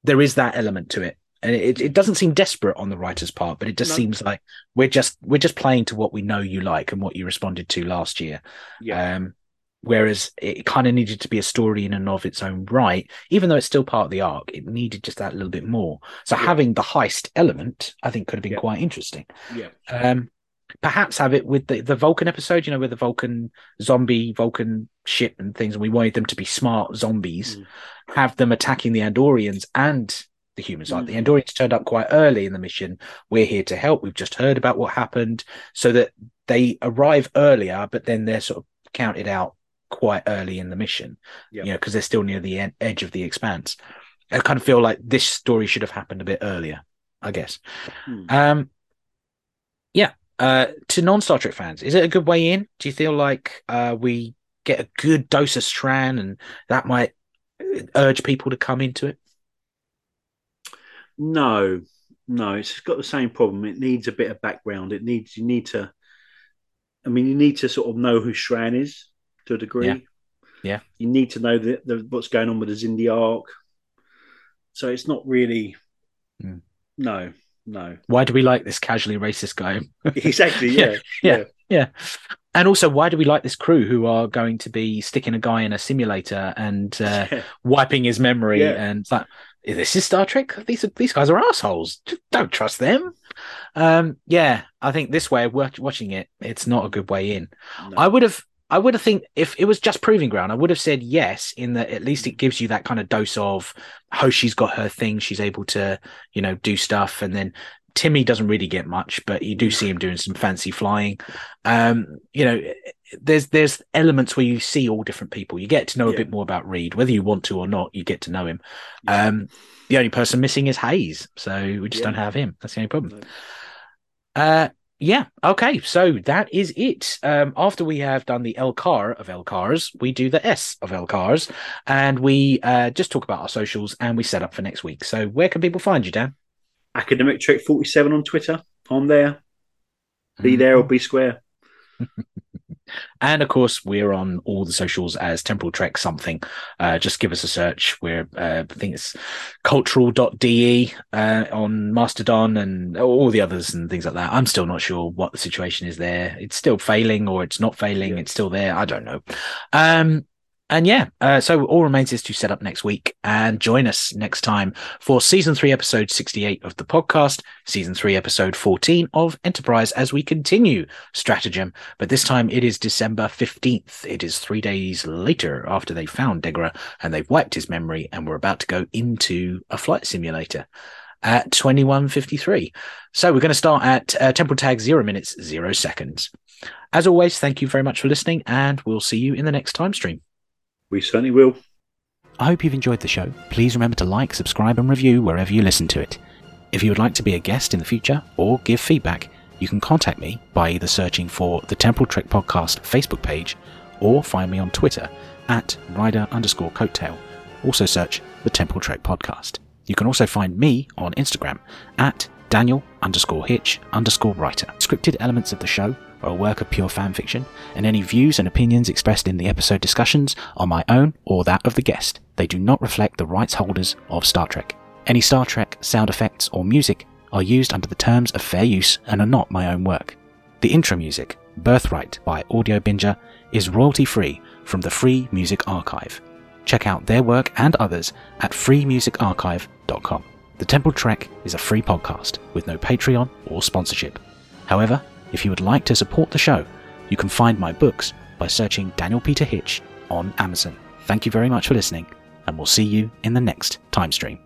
there is that element to it. And it, it doesn't seem desperate on the writer's part, but it just No. seems like we're just we're just playing to what we know you like and what you responded to last year. Yeah. Um, whereas it kind of needed to be a story in and of its own right, even though it's still part of the arc, it needed just that little bit more. So having the heist element, I think, could have been Yeah. quite interesting. yeah. Um, perhaps have it with the, the Vulcan episode, you know, with the Vulcan zombie Vulcan ship and things, and we wanted them to be smart zombies, Mm. have them attacking the Andorians and the humans. Like the Andorians turned up quite early in the mission. We're here to help. We've just heard about what happened, so that they arrive earlier, but then they're sort of counted out quite early in the mission. Yep. You know, because they're still near the edge of the expanse. I kind of feel like this story should have happened a bit earlier. I guess. Hmm. Um, yeah. Uh, to non-Star Trek fans, is it a good way in? Do you feel like uh, we get a good dose of Shran, and that might uh, urge people to come into it? No, no, it's got the same problem. It needs a bit of background. It needs you need to. I mean, you need to sort of know who Shran is to a degree. Yeah. Yeah. You need to know the, the, what's going on with the Xindi arc. So it's not really. Hmm. No, no. Why do we like this casually racist guy? Exactly. Yeah. yeah, yeah. And also, why do we like this crew who are going to be sticking a guy in a simulator and uh, Yeah. wiping his memory? Yeah. And like, this is Star Trek. These are, these guys are assholes. Don't trust them. Um, yeah, I think this way of watch, watching it, it's not a good way in. No. I would have. I would have think if it was just proving ground, I would have said yes. In that, at least it gives you that kind of dose of Hoshi's got her thing. She's able to, you know, do stuff, and then Timmy doesn't really get much, but you do see him doing some fancy flying. Um, you know, there's there's elements where you see all different people. You get to know Yeah. a bit more about Reed, whether you want to or not. You get to know him. Um, the only person missing is Hayes, so we just Yeah. don't have him. That's the only problem. Uh, yeah. Okay. So that is it. Um, after we have done the L car of L cars, we do the S of L cars, and we uh, just talk about our socials and we set up for next week. So where can people find you, Dan? Academic Trick 47 on Twitter. I'm there. Be there or be square. And of course, we're on all the socials as Temporal Trek something. Uh, just give us a search. We're, uh, I think it's cultural.de uh, on Mastodon and all the others and things like that. I'm still not sure what the situation is there. It's still failing or it's not failing. It's still there. I don't know. Um, and yeah, uh, so all remains is to set up next week and join us next time for season three, episode 68 of the podcast, season three, episode 14 of Enterprise as we continue stratagem. But this time it is December 15th. It is three days later after they found Degra and they've wiped his memory and we're about to go into a flight simulator at 21.53. So we're going to start at uh, temporal tag zero minutes, zero seconds. As always, thank you very much for listening and we'll see you in the next time stream. We certainly will. I hope you've enjoyed the show. Please remember to like, subscribe, and review wherever you listen to it. If you would like to be a guest in the future or give feedback, you can contact me by either searching for the Temple Trek Podcast Facebook page or find me on Twitter at rider underscore coattail. Also search the Temple Trek Podcast. You can also find me on Instagram at Daniel underscore Hitch underscore writer. Scripted elements of the show are a work of pure fan fiction, and any views and opinions expressed in the episode discussions are my own or that of the guest. They do not reflect the rights holders of Star Trek. Any Star Trek sound effects or music are used under the terms of fair use and are not my own work. The intro music, Birthright by Audiobinger, is royalty free from the Free Music Archive. Check out their work and others at freemusicarchive.com. The Temple Trek is a free podcast with no Patreon or sponsorship. However, if you would like to support the show, you can find my books by searching Daniel Peter Hitch on Amazon. Thank you very much for listening, and we'll see you in the next time stream.